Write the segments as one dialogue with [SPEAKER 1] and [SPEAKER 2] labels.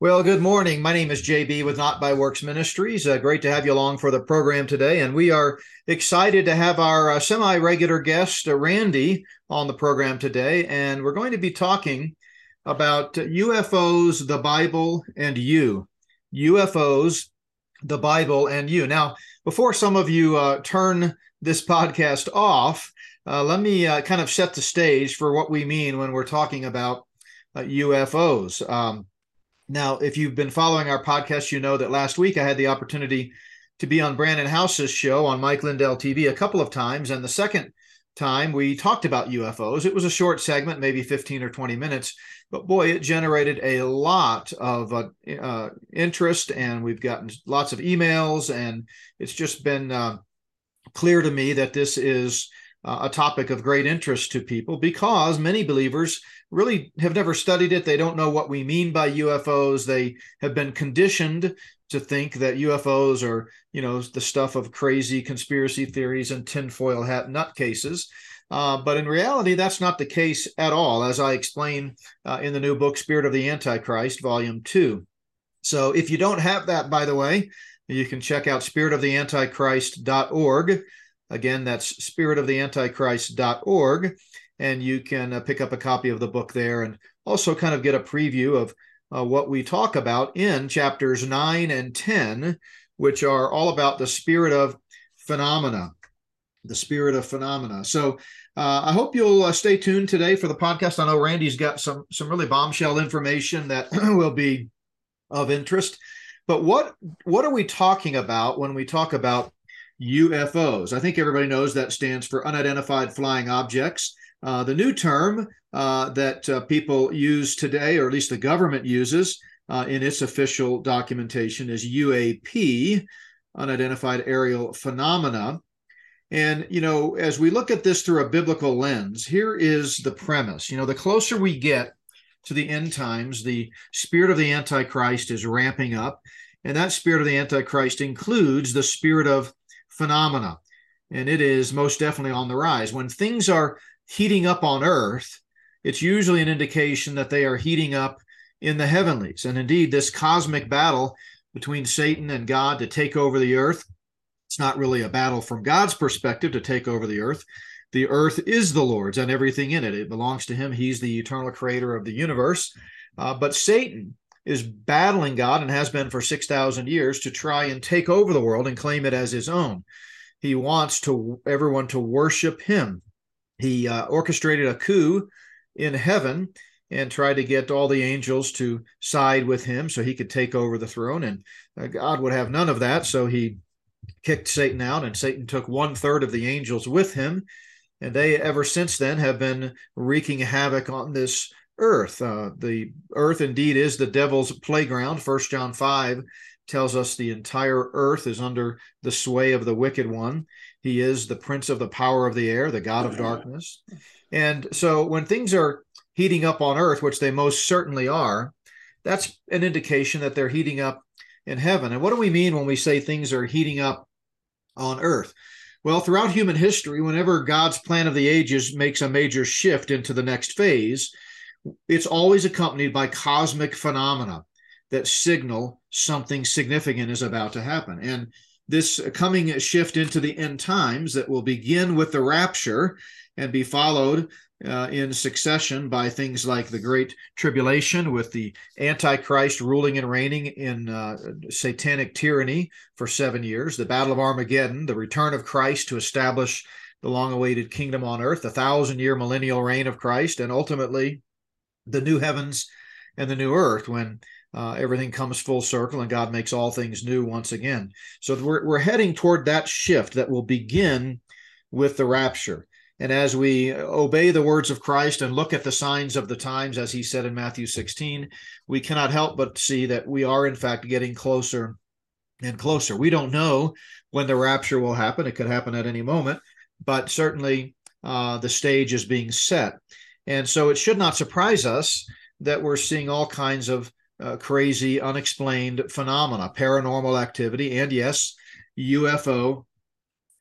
[SPEAKER 1] Well, good morning. My name is JB with Not by Works Ministries. Uh, great to have you along for the program today. And we are excited to have our uh, semi regular guest, uh, Randy, on the program today. And we're going to be talking about UFOs, the Bible, and you. UFOs, the Bible, and you. Now, before some of you uh, turn this podcast off, uh, let me uh, kind of set the stage for what we mean when we're talking about UFOs. Um, now, if you've been following our podcast, you know that last week I had the opportunity to be on Brannon Howse's show on Mike Lindell TV a couple of times. And the second time we talked about UFOs, it was a short segment, maybe 15 or 20 minutes, but boy, it generated a lot of uh, uh, interest. And we've gotten lots of emails, and it's just been uh, clear to me that this is uh, a topic of great interest to people because many believers really have never studied it. They don't know what we mean by UFOs. They have been conditioned to think that UFOs are, you know, the stuff of crazy conspiracy theories and tinfoil hat nutcases. Uh, but in reality, that's not the case at all, as I explain uh, in the new book, Spirit of the Antichrist, Volume 2. So if you don't have that, by the way, you can check out spiritoftheantichrist.org. Again, that's spiritoftheantichrist.org and you can uh, pick up a copy of the book there and also kind of get a preview of uh, what we talk about in chapters 9 and 10 which are all about the spirit of phenomena the spirit of phenomena. So uh, i hope you'll uh, stay tuned today for the podcast. I know randy's got some some really bombshell information that will be of interest but what what are we talking about when we talk about ufos i think everybody knows that stands for unidentified flying objects uh, the new term uh, that uh, people use today, or at least the government uses uh, in its official documentation, is UAP, unidentified aerial phenomena. And, you know, as we look at this through a biblical lens, here is the premise. You know, the closer we get to the end times, the spirit of the Antichrist is ramping up. And that spirit of the Antichrist includes the spirit of phenomena. And it is most definitely on the rise. When things are heating up on earth, it's usually an indication that they are heating up in the heavenlies. And indeed, this cosmic battle between Satan and God to take over the earth, it's not really a battle from God's perspective to take over the earth. The earth is the Lord's and everything in it. It belongs to Him. He's the eternal creator of the universe. Uh, but Satan is battling God and has been for 6,000 years to try and take over the world and claim it as his own. He wants to everyone to worship him he uh, orchestrated a coup in heaven and tried to get all the angels to side with him so he could take over the throne. And uh, God would have none of that. So he kicked Satan out, and Satan took one third of the angels with him. And they, ever since then, have been wreaking havoc on this earth. Uh, the earth indeed is the devil's playground. First John 5 tells us the entire earth is under the sway of the wicked one. He is the prince of the power of the air, the God of darkness. And so when things are heating up on earth, which they most certainly are, that's an indication that they're heating up in heaven. And what do we mean when we say things are heating up on earth? Well, throughout human history, whenever God's plan of the ages makes a major shift into the next phase, it's always accompanied by cosmic phenomena that signal something significant is about to happen. And this coming shift into the end times that will begin with the rapture and be followed uh, in succession by things like the Great Tribulation, with the Antichrist ruling and reigning in uh, satanic tyranny for seven years, the Battle of Armageddon, the return of Christ to establish the long awaited kingdom on earth, the thousand year millennial reign of Christ, and ultimately the new heavens and the new earth when uh, everything comes full circle and God makes all things new once again. So we're, we're heading toward that shift that will begin with the rapture. And as we obey the words of Christ and look at the signs of the times, as he said in Matthew 16, we cannot help but see that we are, in fact, getting closer and closer. We don't know when the rapture will happen. It could happen at any moment, but certainly uh, the stage is being set. And so it should not surprise us that we're seeing all kinds of uh, crazy, unexplained phenomena, paranormal activity, and yes, UFO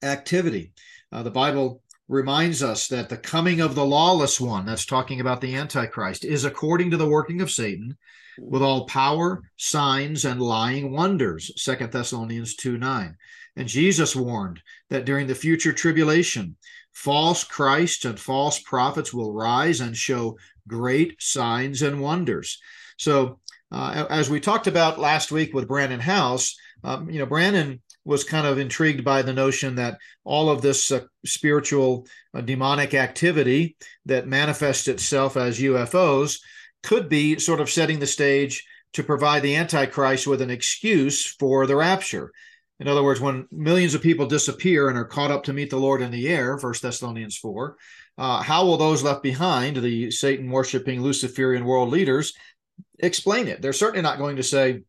[SPEAKER 1] activity. Uh, the Bible reminds us that the coming of the lawless one, that's talking about the Antichrist, is according to the working of Satan with all power, signs, and lying wonders. Second Thessalonians 2 9. And Jesus warned that during the future tribulation, false Christs and false prophets will rise and show great signs and wonders. So, uh, as we talked about last week with Brannon Howse, um, you know, Brannon was kind of intrigued by the notion that all of this uh, spiritual uh, demonic activity that manifests itself as UFOs could be sort of setting the stage to provide the Antichrist with an excuse for the rapture. In other words, when millions of people disappear and are caught up to meet the Lord in the air, First Thessalonians 4, uh, how will those left behind, the Satan worshiping Luciferian world leaders, explain it? They're certainly not going to say,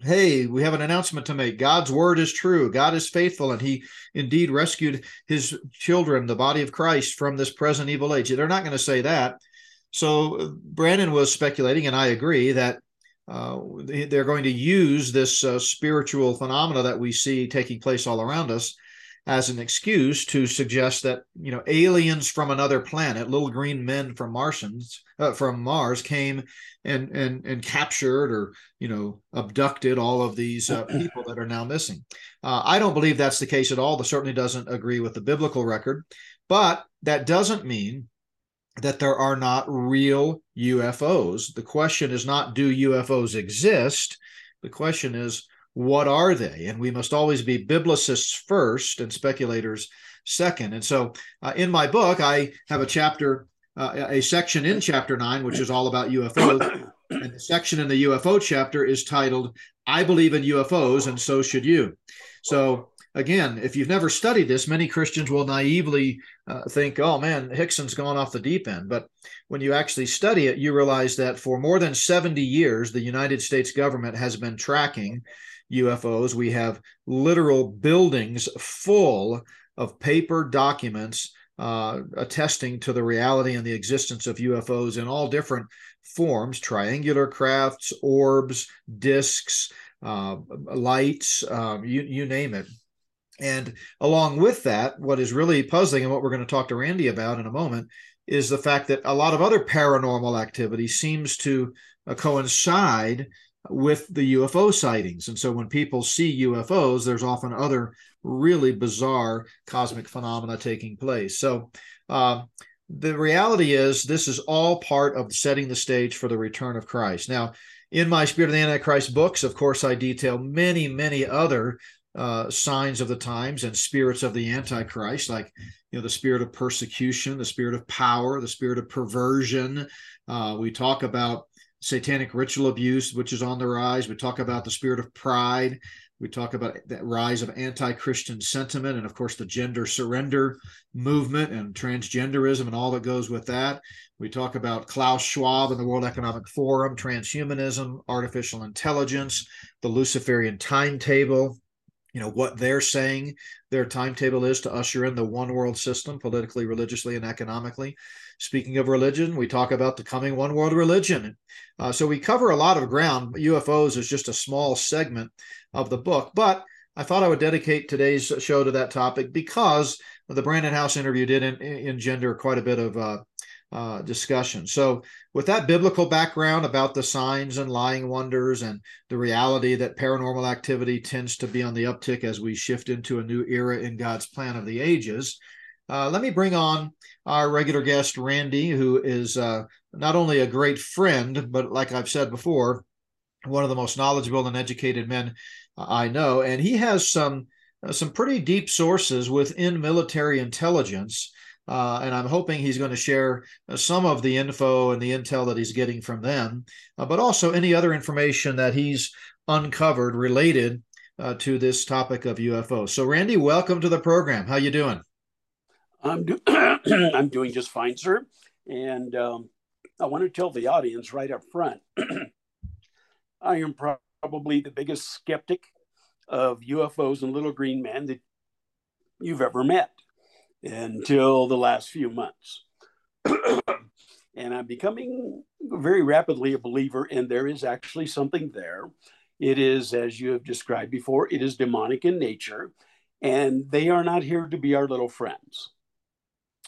[SPEAKER 1] hey, we have an announcement to make. God's word is true. God is faithful, and he indeed rescued his children, the body of Christ, from this present evil age. They're not going to say that. So brannon was speculating, and I agree, that uh, they're going to use this uh, spiritual phenomena that we see taking place all around us as an excuse to suggest that you know aliens from another planet, little green men from Martians uh, from Mars came and and and captured or you know abducted all of these uh, people that are now missing. Uh, I don't believe that's the case at all. That certainly doesn't agree with the biblical record, but that doesn't mean that there are not real UFOs. The question is not do UFOs exist? The question is what are they? And we must always be biblicists first and speculators second. And so uh, in my book, I have a chapter, uh, a section in chapter nine, which is all about UFOs. And the section in the UFO chapter is titled, I believe in UFOs, and so should you. So again, if you've never studied this, many Christians will naively uh, think, oh man, Hixson's gone off the deep end. But when you actually study it, you realize that for more than 70 years, the United States government has been tracking UFOs. We have literal buildings full of paper documents uh, attesting to the reality and the existence of UFOs in all different forms triangular crafts, orbs, discs, uh, lights, um, you, you name it. And along with that, what is really puzzling and what we're going to talk to Randy about in a moment is the fact that a lot of other paranormal activity seems to uh, coincide with the UFO sightings. And so when people see UFOs, there's often other really bizarre cosmic phenomena taking place. So uh, the reality is, this is all part of setting the stage for the return of Christ. Now, in my Spirit of the Antichrist books, of course, I detail many, many other uh, signs of the times and spirits of the Antichrist, like you know the spirit of persecution, the spirit of power, the spirit of perversion. Uh, we talk about satanic ritual abuse, which is on the rise. We talk about the spirit of pride. We talk about that rise of anti-Christian sentiment, and of course the gender surrender movement and transgenderism and all that goes with that. We talk about Klaus Schwab and the World Economic Forum, transhumanism, artificial intelligence, the Luciferian timetable, you know what they're saying their timetable is to usher in the one world system politically religiously and economically speaking of religion we talk about the coming one world religion uh, so we cover a lot of ground ufos is just a small segment of the book but i thought i would dedicate today's show to that topic because the Brannon Howse interview did engender quite a bit of uh, uh, discussion. So, with that biblical background about the signs and lying wonders and the reality that paranormal activity tends to be on the uptick as we shift into a new era in God's plan of the ages, uh, let me bring on our regular guest, Randy, who is uh, not only a great friend, but like I've said before, one of the most knowledgeable and educated men I know. And he has some. Uh, some pretty deep sources within military intelligence uh, and I'm hoping he's going to share uh, some of the info and the intel that he's getting from them, uh, but also any other information that he's uncovered related uh, to this topic of UFO. So, Randy, welcome to the program. How you doing?
[SPEAKER 2] I'm do- I'm doing just fine, sir. And um, I want to tell the audience right up front, I am probably the biggest skeptic of UFOs and little green men that you've ever met until the last few months. and I'm becoming very rapidly a believer, and there is actually something there. It is, as you have described before, it is demonic in nature, and they are not here to be our little friends.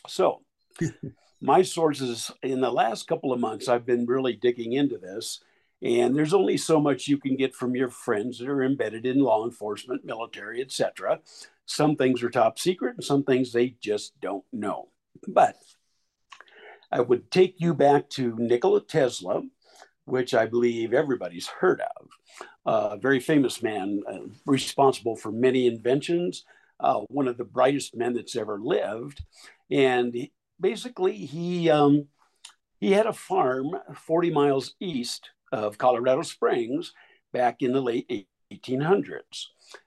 [SPEAKER 2] So, my sources in the last couple of months, I've been really digging into this. And there's only so much you can get from your friends that are embedded in law enforcement, military, etc. Some things are top secret, and some things they just don't know. But I would take you back to Nikola Tesla, which I believe everybody's heard of. A very famous man, uh, responsible for many inventions, uh, one of the brightest men that's ever lived. And he, basically, he um, he had a farm 40 miles east of Colorado Springs back in the late 1800s.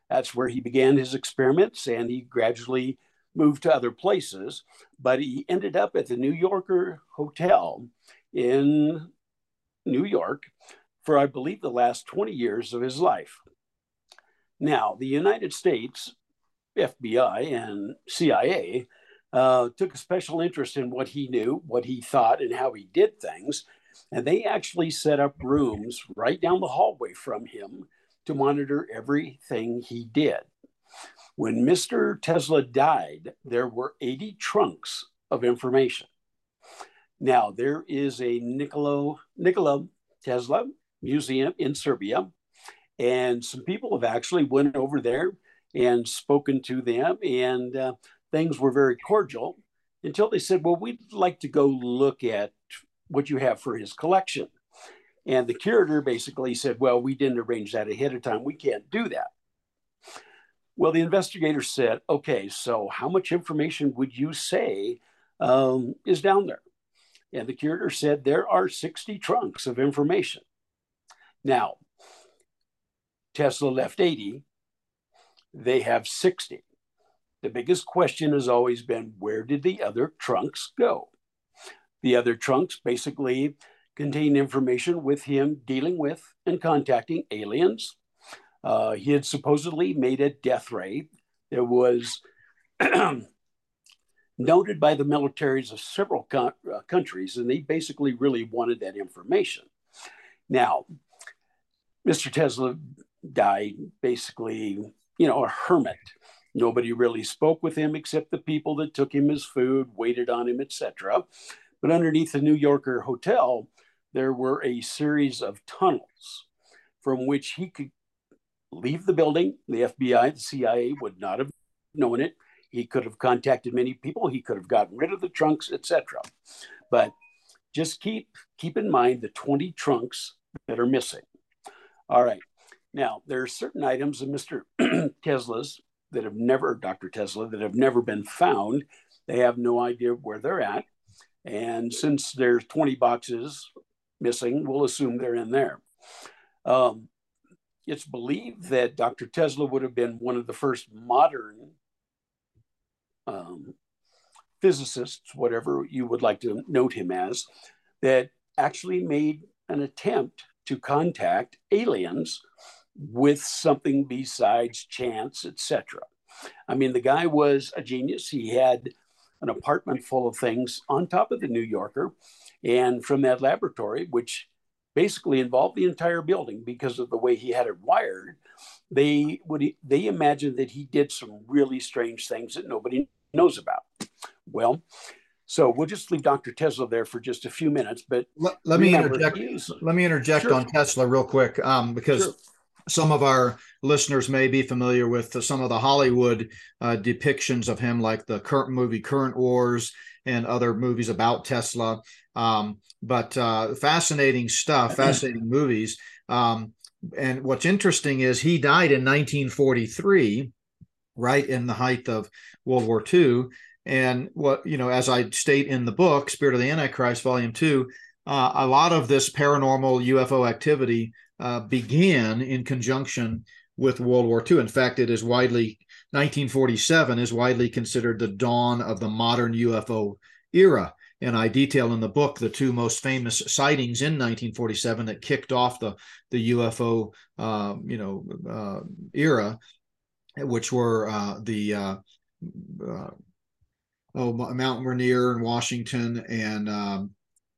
[SPEAKER 2] That's where he began his experiments, and he gradually moved to other places. But he ended up at the New Yorker Hotel in New York for, I believe, the last 20 years of his life. Now, the United States FBI and CIA uh, took a special interest in what he knew, what he thought, and how he did things. And they actually set up rooms right down the hallway from him to monitor everything he did. When Mr. Tesla died, there were 80 trunks of information. Now, there is a Nikola, Nikola Tesla museum in Serbia, and some people have actually went over there and spoken to them, and uh, things were very cordial until they said, Well, we'd like to go look at what you have for his collection. And the curator basically said, Well, we didn't arrange that ahead of time. We can't do that. Well, the investigator said, Okay, so how much information would you say um, is down there? And the curator said, There are 60 trunks of information. Now, Tesla left 80, they have 60. The biggest question has always been where did the other trunks go? The other trunks basically contain information with him dealing with and contacting aliens. Uh, he had supposedly made a death ray that was noted by the militaries of several co- uh, countries, and they basically really wanted that information. Now, Mr. Tesla died basically you know, a hermit. Nobody really spoke with him except the people that took him his food, waited on him, etc. But underneath the New Yorker hotel, there were a series of tunnels from which he could leave the building. The FBI, the CIA would not have known it. He could have contacted many people. He could have gotten rid of the trunks, etc. But just keep keep in mind the 20 trunks that are missing. All right. Now, there are certain items of Mr. Tesla's that have never, Dr. Tesla, that have never been found. They have no idea where they're at. And since there's 20 boxes missing, we'll assume they're in there. Um, it's believed that Dr. Tesla would have been one of the first modern um, physicists, whatever you would like to note him as, that actually made an attempt to contact aliens with something besides chance, etc. I mean, the guy was a genius. He had an apartment full of things on top of the New Yorker. And from that laboratory, which basically involved the entire building because of the way he had it wired, they would they imagined that he did some really strange things that nobody knows about. Well, so we'll just leave Dr. Tesla there for just a few minutes. But
[SPEAKER 1] let, let me interject. Let me interject sure. on Tesla real quick, um, because sure some of our listeners may be familiar with some of the Hollywood uh, depictions of him, like the current movie Current Wars and other movies about Tesla. Um, but uh, fascinating stuff, fascinating movies. Um, and what's interesting is he died in 1943, right in the height of World War II. And what, you know, as I state in the book, Spirit of the Antichrist, Volume Two, uh, a lot of this paranormal UFO activity uh, began in conjunction with World War II. In fact, it is widely 1947 is widely considered the dawn of the modern UFO era. And I detail in the book the two most famous sightings in 1947 that kicked off the the UFO uh, you know uh, era, which were uh, the uh, uh, oh Mount Rainier in Washington and um,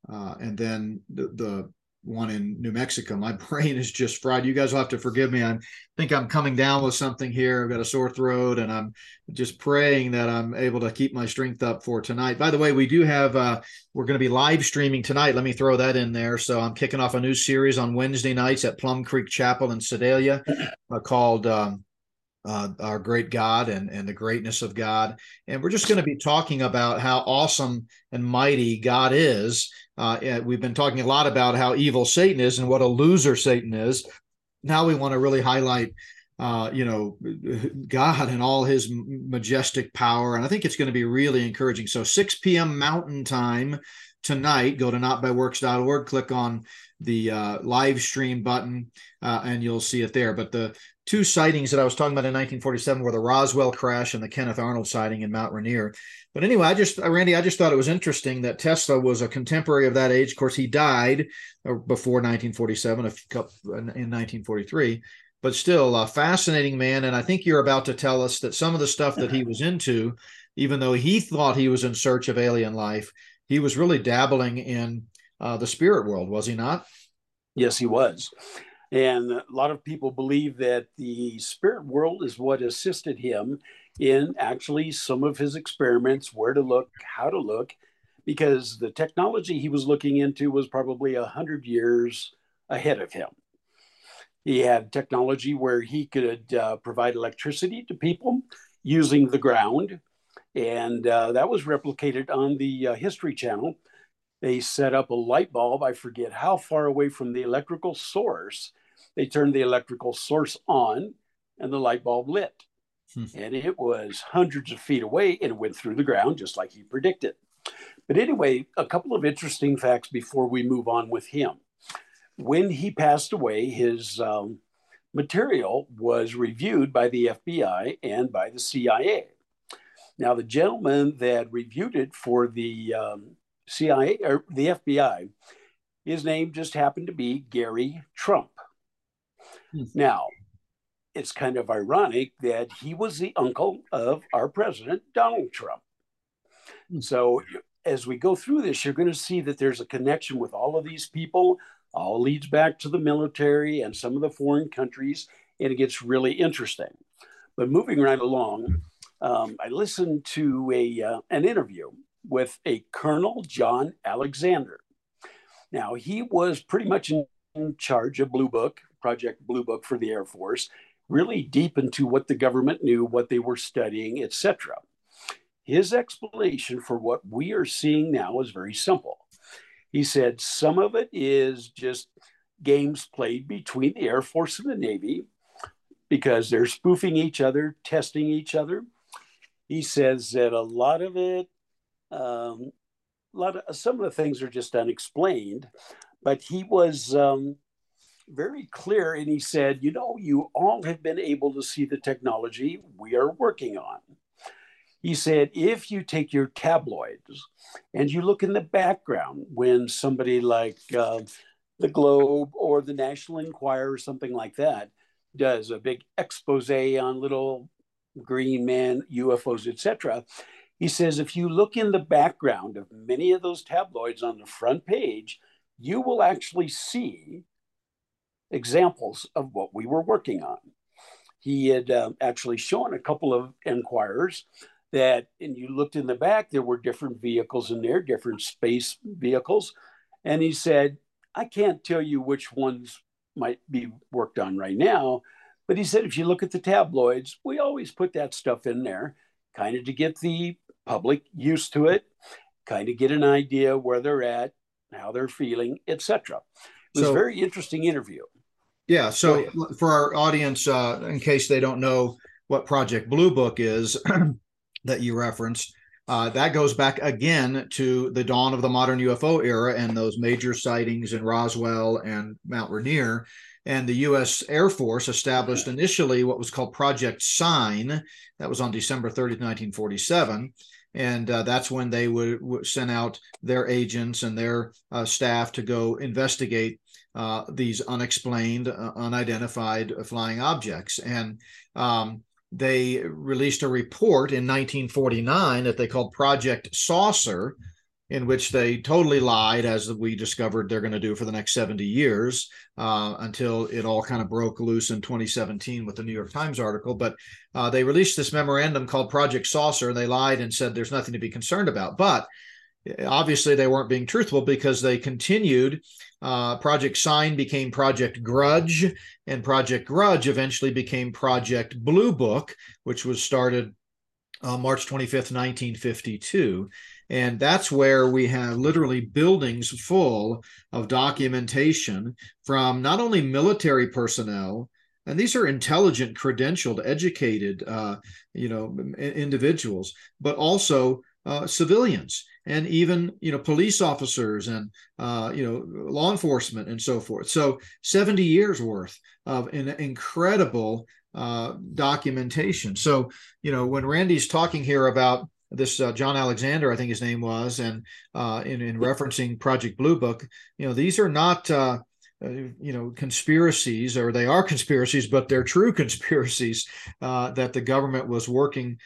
[SPEAKER 1] and then the, the one in New Mexico. My brain is just fried. You guys will have to forgive me. I think I'm coming down with something here. I've got a sore throat, and I'm just praying that I'm able to keep my strength up for tonight. By the way, we do have uh, we're going to be live streaming tonight. Let me throw that in there. So I'm kicking off a new series on Wednesday nights at Plum Creek Chapel in Sedalia uh, called. Um, uh, our great God and, and the greatness of God. And we're just going to be talking about how awesome and mighty God is. Uh, we've been talking a lot about how evil Satan is and what a loser Satan is. Now we want to really highlight, uh, you know, God and all his majestic power. And I think it's going to be really encouraging. So 6 p.m. Mountain Time tonight, go to notbyworks.org, click on the uh, live stream button, uh, and you'll see it there. But the two sightings that I was talking about in 1947 were the Roswell crash and the Kenneth Arnold sighting in Mount Rainier. But anyway, I just, Randy, I just thought it was interesting that Tesla was a contemporary of that age. Of course, he died uh, before 1947, a couple, in 1943, but still a fascinating man. And I think you're about to tell us that some of the stuff that he was into, even though he thought he was in search of alien life, he was really dabbling in uh, the spirit world, was he not?
[SPEAKER 2] Yes, he was. And a lot of people believe that the spirit world is what assisted him in actually some of his experiments, where to look, how to look, because the technology he was looking into was probably a hundred years ahead of him. He had technology where he could uh, provide electricity to people using the ground, and uh, that was replicated on the uh, History Channel. They set up a light bulb, I forget how far away from the electrical source, they turned the electrical source on and the light bulb lit. Hmm. And it was hundreds of feet away and it went through the ground just like he predicted. But anyway, a couple of interesting facts before we move on with him. When he passed away, his um, material was reviewed by the FBI and by the CIA. Now, the gentleman that reviewed it for the um, CIA or the FBI, his name just happened to be Gary Trump. Hmm. Now, it's kind of ironic that he was the uncle of our president, Donald Trump. Hmm. So, as we go through this, you're going to see that there's a connection with all of these people. All leads back to the military and some of the foreign countries, and it gets really interesting. But moving right along, um, I listened to a uh, an interview with a Colonel John Alexander. Now he was pretty much in charge of Blue Book Project Blue Book for the Air Force, really deep into what the government knew, what they were studying, etc. His explanation for what we are seeing now is very simple. He said some of it is just games played between the Air Force and the Navy because they're spoofing each other, testing each other. He says that a lot of it, um, a lot of some of the things are just unexplained, but he was um, very clear and he said, You know, you all have been able to see the technology we are working on. He said, If you take your tabloids and you look in the background when somebody like uh, the Globe or the National Enquirer or something like that does a big expose on little green men, UFOs, etc. He says, if you look in the background of many of those tabloids on the front page, you will actually see examples of what we were working on. He had uh, actually shown a couple of Enquirers that, and you looked in the back, there were different vehicles in there, different space vehicles. And he said, I can't tell you which ones might be worked on right now. But he said, if you look at the tabloids, we always put that stuff in there, kind of to get the public used to it, kind of get an idea where they're at, how they're feeling, etc. It was so, a very interesting interview.
[SPEAKER 1] Yeah. So for our audience, uh, in case they don't know what Project Blue Book is that you referenced, uh, that goes back again to the dawn of the modern UFO era and those major sightings in Roswell and Mount Rainier. And the U.S. Air Force established initially what was called Project Sign. That was on December 30th, 1947 and uh, that's when they would, would, send out their agents and their uh, staff to go investigate uh, these unexplained, uh, unidentified flying objects. And um, they released a report in 1949 that they called Project Saucer. in which they totally lied, as we discovered they're going to do for the next 70 years uh, until it all kind of broke loose in 2017 with the New York Times article. But uh, they released this memorandum called Project Saucer, and they lied and said there's nothing to be concerned about. But obviously, they weren't being truthful because they continued. Uh, Project Sign became Project Grudge, and Project Grudge eventually became Project Blue Book, which was started uh, March 25th, 1952. And that's where we have literally buildings full of documentation from not only military personnel, and these are intelligent, credentialed, educated, uh, you know, individuals, but also uh, civilians and even you know police officers and uh, you know law enforcement and so forth. So 70 years worth of an incredible uh, documentation. So you know when Randy's talking here about this uh, John Alexander, I think his name was, and uh, in, in referencing Project Blue Book, you know, these are not, uh, uh you know, conspiracies, or they are conspiracies, but they're true conspiracies uh, that the government was working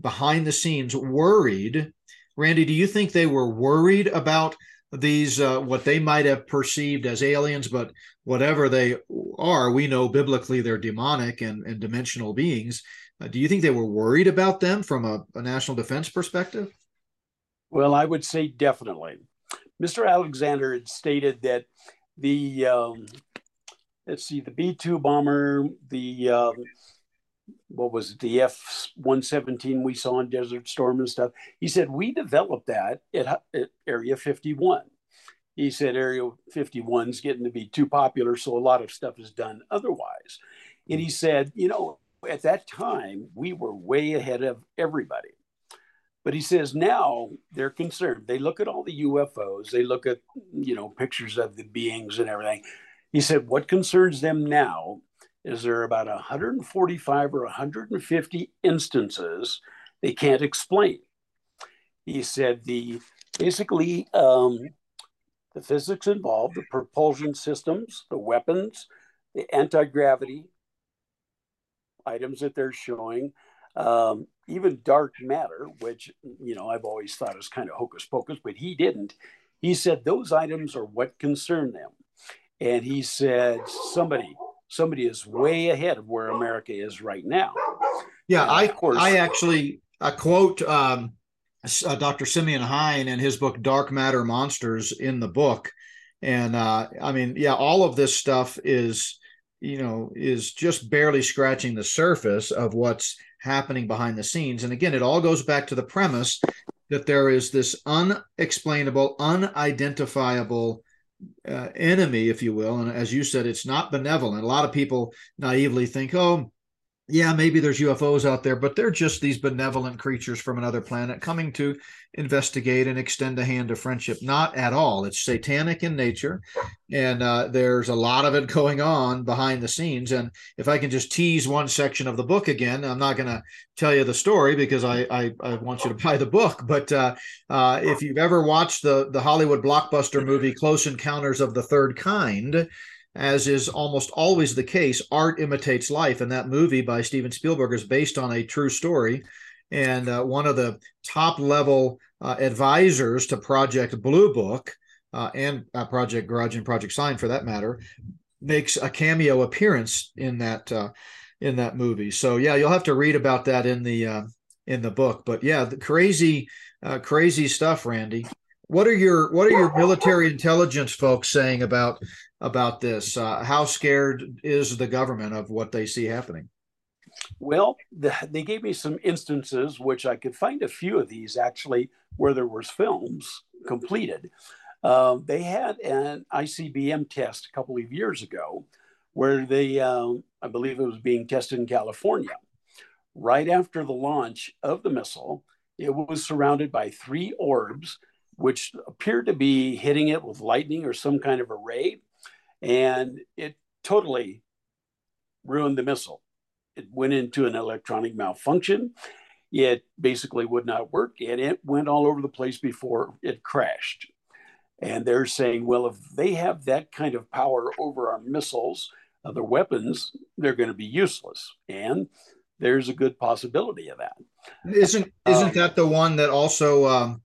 [SPEAKER 1] behind the scenes, worried. Randy, do you think they were worried about these uh, what they might have perceived as aliens, but whatever they are, we know biblically they're demonic and, and dimensional beings. Uh, do you think they were worried about them from a, a national defense perspective?
[SPEAKER 2] Well, I would say definitely. Mr. Alexander had stated that the um, let's see, the B two bomber, the um, what was it, the F one seventeen we saw in Desert Storm and stuff. He said we developed that at, at Area fifty one. He said Area 51 is getting to be too popular, so a lot of stuff is done otherwise. And he said, you know, at that time, we were way ahead of everybody. But he says now they're concerned. They look at all the UFOs, they look at, you know, pictures of the beings and everything. He said, what concerns them now is there are about 145 or 150 instances they can't explain. He said the basically um, the physics involved, the propulsion systems, the weapons, the anti gravity, items that they're showing, um, even dark matter, which you know I've always thought is kind of hocus pocus, but he didn't. He said those items are what concern them, and he said somebody somebody is way ahead of where America is right now.
[SPEAKER 1] Yeah, and I of course I actually I quote um, uh, Dr. Simeon Hein in his book Dark Matter Monsters in the book, and uh, I mean, yeah, all of this stuff is you know is just barely scratching the surface of what's happening behind the scenes and again it all goes back to the premise that there is this unexplainable unidentifiable uh, enemy if you will. And as you said it's not benevolent. A lot of people naively think oh yeah, maybe there's UFOs out there, but they're just these benevolent creatures from another planet coming to investigate and extend a hand of friendship. Not at all. It's satanic in nature, and uh, there's a lot of it going on behind the scenes. And if I can just tease one section of the book again, I'm not going to tell you the story because I, I, I want you to buy the book. But uh, uh, if you've ever watched the the Hollywood blockbuster movie Close Encounters of the Third Kind as is almost always the case, art imitates life. And that movie by Steven Spielberg is based on a true story. And uh, one of the top level uh, advisors to Project Blue Book uh, and uh, Project Grudge and Project Sign, for that matter, makes a cameo appearance in that uh, in that movie. So yeah, you'll have to read about that in the uh, in the book. But yeah, the crazy crazy stuff, Randy. What are your what are your military intelligence folks saying about about this? Uh, how scared is the government of what they see happening?
[SPEAKER 2] Well, the, they gave me some instances, which I could find a few of these actually, where there was films completed. Uh, they had an ICBM test a couple of years ago, where they, um, I believe it was being tested in California. Right after the launch of the missile, it was surrounded by three orbs, which appeared to be hitting it with lightning or some kind of a ray and it totally ruined the missile. It went into an electronic malfunction. It basically would not work, and it went all over the place before it crashed. And they're saying, well, if they have that kind of power over our missiles, other weapons, they're going to be useless. And there's a good possibility of that.
[SPEAKER 1] Isn't isn't um, that the one that also um,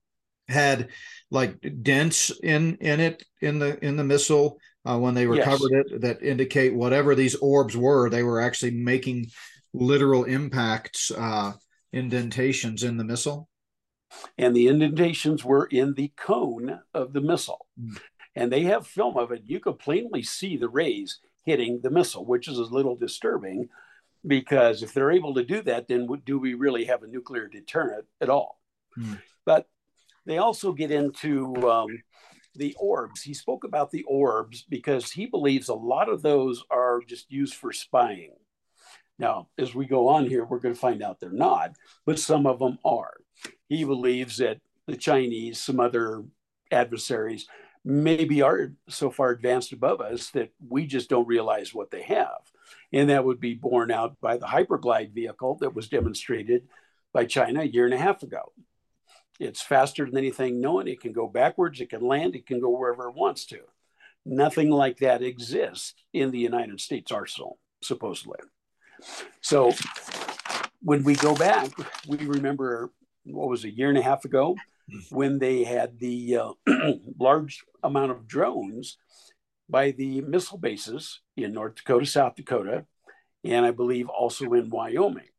[SPEAKER 1] had like dents in in it in the in the missile uh, when they recovered yes. it that indicate whatever these orbs were, they were actually making literal impacts, uh, indentations in the missile.
[SPEAKER 2] And the indentations were in the cone of the missile. Mm. And they have film of it. You could plainly see the rays hitting the missile, which is a little disturbing because if they're able to do that, then do we really have a nuclear deterrent at all? Mm. But they also get into um, the orbs. He spoke about the orbs because he believes a lot of those are just used for spying. Now, as we go on here, we're going to find out they're not, but some of them are. He believes that the Chinese, some other adversaries, maybe are so far advanced above us that we just don't realize what they have. And that would be borne out by the hyperglide vehicle that was demonstrated by China a year and a half ago. It's faster than anything known. It can go backwards, it can land, it can go wherever it wants to. Nothing like that exists in the United States arsenal, supposedly. So when we go back, we remember what was a year and a half ago when they had the uh, large amount of drones by the missile bases in North Dakota, South Dakota, and I believe also in Wyoming.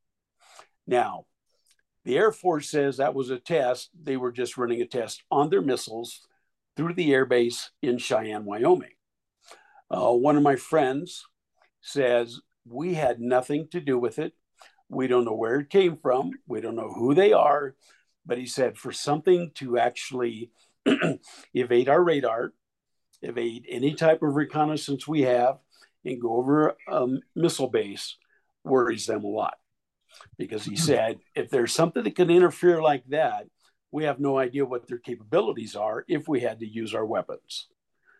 [SPEAKER 2] Now, the Air Force says that was a test. They were just running a test on their missiles through the air base in Cheyenne, Wyoming. Uh, one of my friends says, We had nothing to do with it. We don't know where it came from. We don't know who they are. But he said, for something to actually evade our radar, evade any type of reconnaissance we have, and go over a missile base worries them a lot because he said if there's something that can interfere like that, we have no idea what their capabilities are if we had to use our weapons.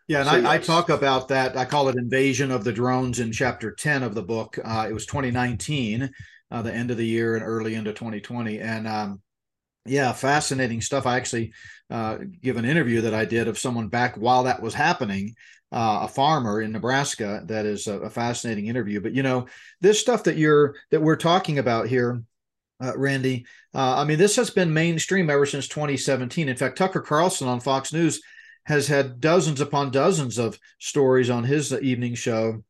[SPEAKER 1] Yeah, and so, I, yes. I, talk about that. I call it invasion of the drones in chapter 10 of the book. Uh, it was 2019, uh, the end of the year and early into 2020. And um, yeah, fascinating stuff. I actually uh, give an interview that I did of someone back while that was happening uh, a farmer in Nebraska. That is a, a, fascinating interview. But you know, this stuff that you're that we're talking about here, uh, Randy. Uh, I mean, this has been mainstream ever since 2017. In fact, Tucker Carlson on Fox News has had dozens upon dozens of stories on his evening show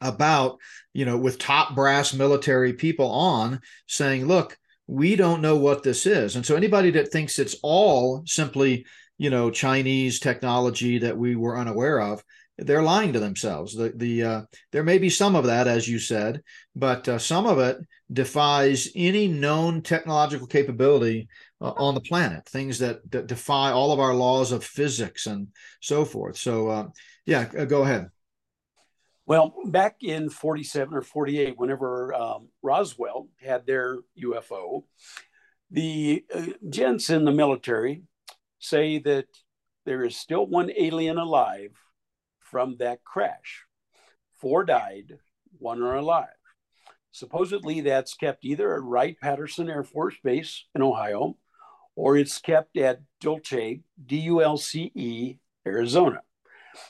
[SPEAKER 1] about you know with top brass military people on saying, look. We don't know what this is. And so anybody that thinks it's all simply you know Chinese technology that we were unaware of they're lying to themselves. The the uh, there may be some of that, as you said, but uh, some of it defies any known technological capability uh, on the planet. Things that, that defy all of our laws of physics and so forth. So, uh, yeah, go ahead.
[SPEAKER 2] Well, back in 47 or 48, whenever um, Roswell had their UFO, the uh, gents in the military say that there is still one alien alive from that crash. Four died, one are alive. Supposedly, that's kept either at Wright Patterson Air Force Base in Ohio or it's kept at Dulce, D U L C E, Arizona.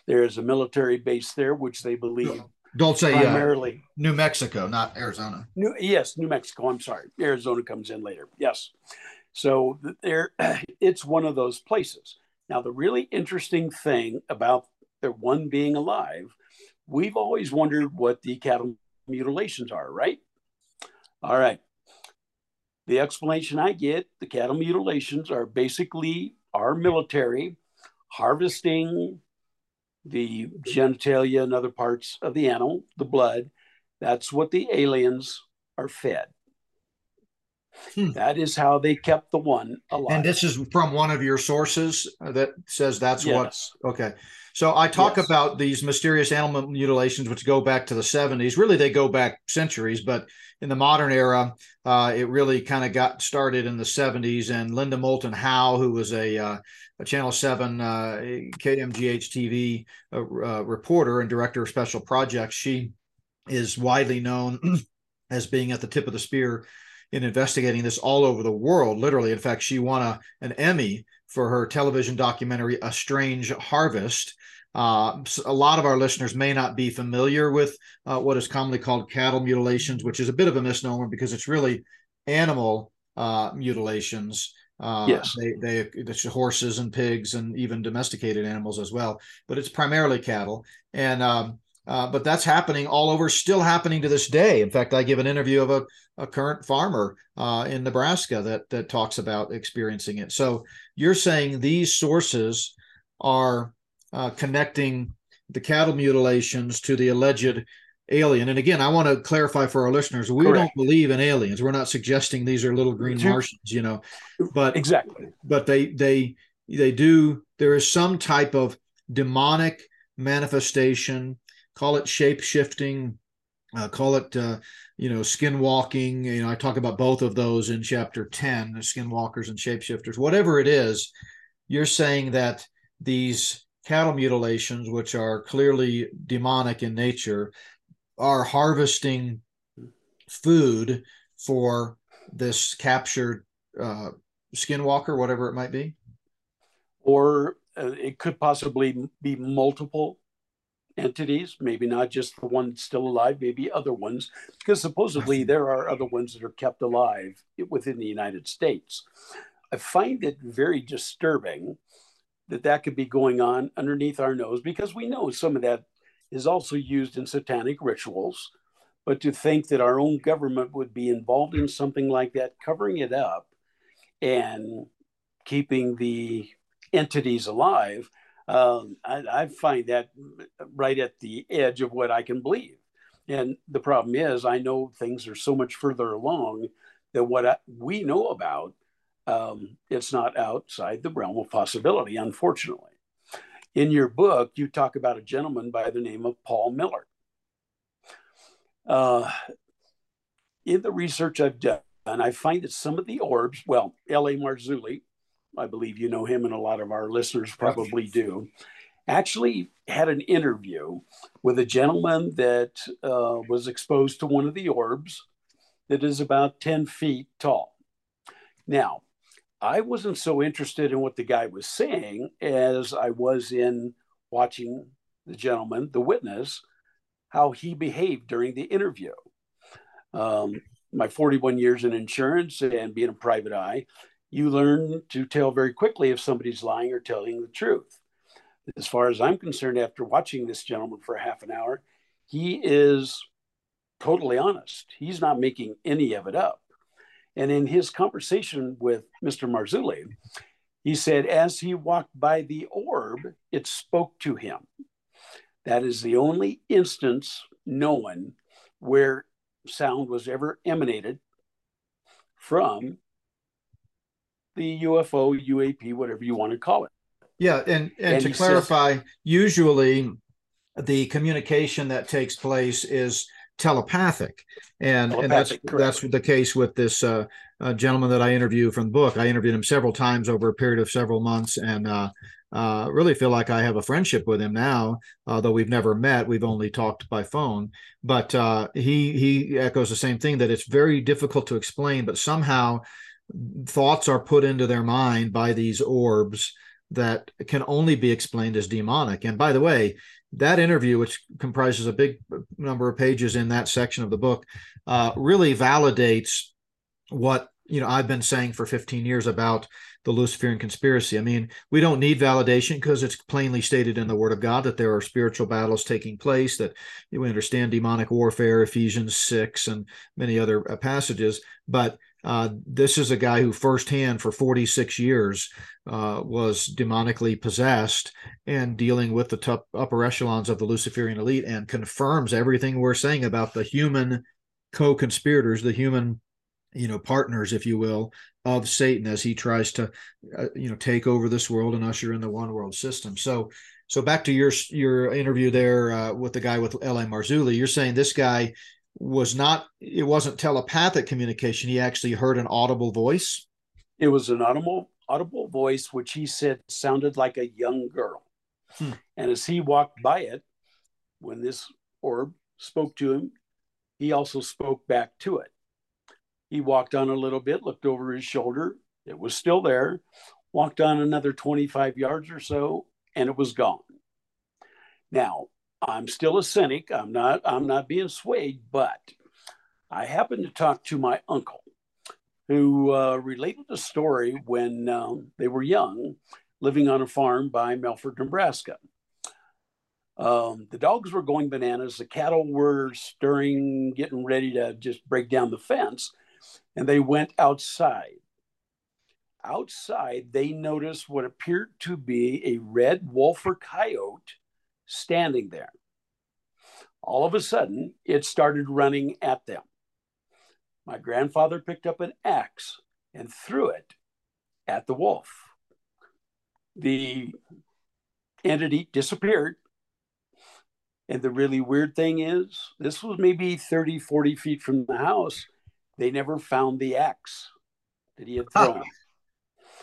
[SPEAKER 2] There is a military base there, which they believe
[SPEAKER 1] Dulce, primarily uh, New Mexico, not Arizona.
[SPEAKER 2] New, yes, New Mexico. I'm sorry, Arizona comes in later. Yes, so there, it's one of those places. Now, the really interesting thing about the one being alive, we've always wondered what the cattle mutilations are, right? All right. The explanation I get the cattle mutilations are basically our military harvesting the genitalia and other parts of the animal, the blood. That's what the aliens are fed. Hmm. That is how they kept the one alive.
[SPEAKER 1] And this is from one of your sources that says that's yes. what. Okay. So I talk yes. about these mysterious animal mutilations, which go back to the 70s. Really, they go back centuries, but in the modern era, uh, it really kind of got started in the 70s. And Linda Moulton Howe, who was a, uh, a Channel 7 uh, KMGH TV uh, uh, reporter and director of special projects, she is widely known as being at the tip of the spear in investigating this all over the world, literally. In fact, she won a, an Emmy for her television documentary, A Strange Harvest. Uh, a lot of our listeners may not be familiar with uh, what is commonly called cattle mutilations, which is a bit of a misnomer because it's really animal uh, mutilations. Uh, yes. They, they, it's horses and pigs and even domesticated animals as well, but it's primarily cattle. And, um, uh, but that's happening all over, still happening to this day. In fact, I give an interview of a, a current farmer uh, in Nebraska that that talks about experiencing it. So you're saying these sources are uh, connecting the cattle mutilations to the alleged alien. And again, I want to clarify for our listeners: we Correct. don't believe in aliens. We're not suggesting these are little green Martians, you know. But
[SPEAKER 2] exactly,
[SPEAKER 1] but they they they do. There is some type of demonic manifestation. Call it shape shifting. Uh, call it uh, you know skinwalking. You know, I talk about both of those in chapter ten: the skinwalkers and shapeshifters. Whatever it is, you're saying that these cattle mutilations, which are clearly demonic in nature, are harvesting food for this captured uh, skinwalker, whatever it might be?
[SPEAKER 2] Or uh, it could possibly be multiple entities, maybe not just the one still alive, maybe other ones, because supposedly mm-hmm. there are other ones that are kept alive within the United States. I find it very disturbing that that could be going on underneath our nose because we know some of that is also used in satanic rituals. But to think that our own government would be involved in something like that, covering it up and keeping the entities alive, um, I, I, find that right at the edge of what I can believe. And the problem is, I know things are so much further along than what I, we know about. Um, it's not outside the realm of possibility, unfortunately. In your book, you talk about a gentleman by the name of Paul Miller. Uh, in the research I've done, I find that some of the orbs, well, L.A. Marzulli, I believe you know him, and a lot of our listeners probably do, actually had an interview with a gentleman that uh, was exposed to one of the orbs that is about 10 feet tall. Now, I wasn't so interested in what the guy was saying as I was in watching the gentleman, the witness, how he behaved during the interview. Um, my 41 years in insurance and being a private eye, you learn to tell very quickly if somebody's lying or telling the truth. As far as I'm concerned, after watching this gentleman for half an hour, he is totally honest. He's not making any of it up. And in his conversation with Mr. Marzulli, he said, as he walked by the orb, it spoke to him. That is the only instance known where sound was ever emanated from the UFO, UAP, whatever you want to call it.
[SPEAKER 1] Yeah, and and, and to clarify, says, usually the communication that takes place is telepathic. And telepathic, and that's that's the case with this uh, uh, gentleman that i interview from the book. I interviewed him several times over a period of several months and uh, uh really feel like i have a friendship with him now although we've never met we've only talked by phone. But uh, he he echoes the same thing that it's very difficult to explain but somehow thoughts are put into their mind by these orbs that can only be explained as demonic and by the way that interview, which comprises a big number of pages in that section of the book, uh, really validates what you know I've been saying for 15 years about the Luciferian conspiracy. I mean, we don't need validation because it's plainly stated in the Word of God that there are spiritual battles taking place, that we understand demonic warfare, Ephesians 6, and many other uh, passages. But uh, this is a guy who firsthand for 46 years uh, was demonically possessed and dealing with the top upper echelons of the Luciferian elite and confirms everything we're saying about the human co-conspirators, the human, you know, partners, if you will, of Satan as he tries to, uh, you know, take over this world and usher in the one world system. So, so back to your your interview there uh, with the guy with L.A. Marzulli, you're saying this guy was not it wasn't telepathic communication. He actually heard an audible voice.
[SPEAKER 2] It was an audible audible voice which he said sounded like a young girl. Hmm. and as he walked by it when this orb spoke to him he also spoke back to it. He walked on a little bit looked over his shoulder. It was still there walked on another 25 yards or so and it was gone. Now I'm still a cynic. I'm not. I'm not being swayed, but I happened to talk to my uncle, who uh, related a story when um, they were young, living on a farm by Milford, Nebraska. Um, the dogs were going bananas. The cattle were stirring, getting ready to just break down the fence. And they went outside. Outside, they noticed what appeared to be a red wolf or coyote standing there. All of a sudden, it started running at them. My grandfather picked up an axe and threw it at the wolf. The entity disappeared and the really weird thing is, this was maybe 30, 40 feet from the house. They never found the axe that he had thrown.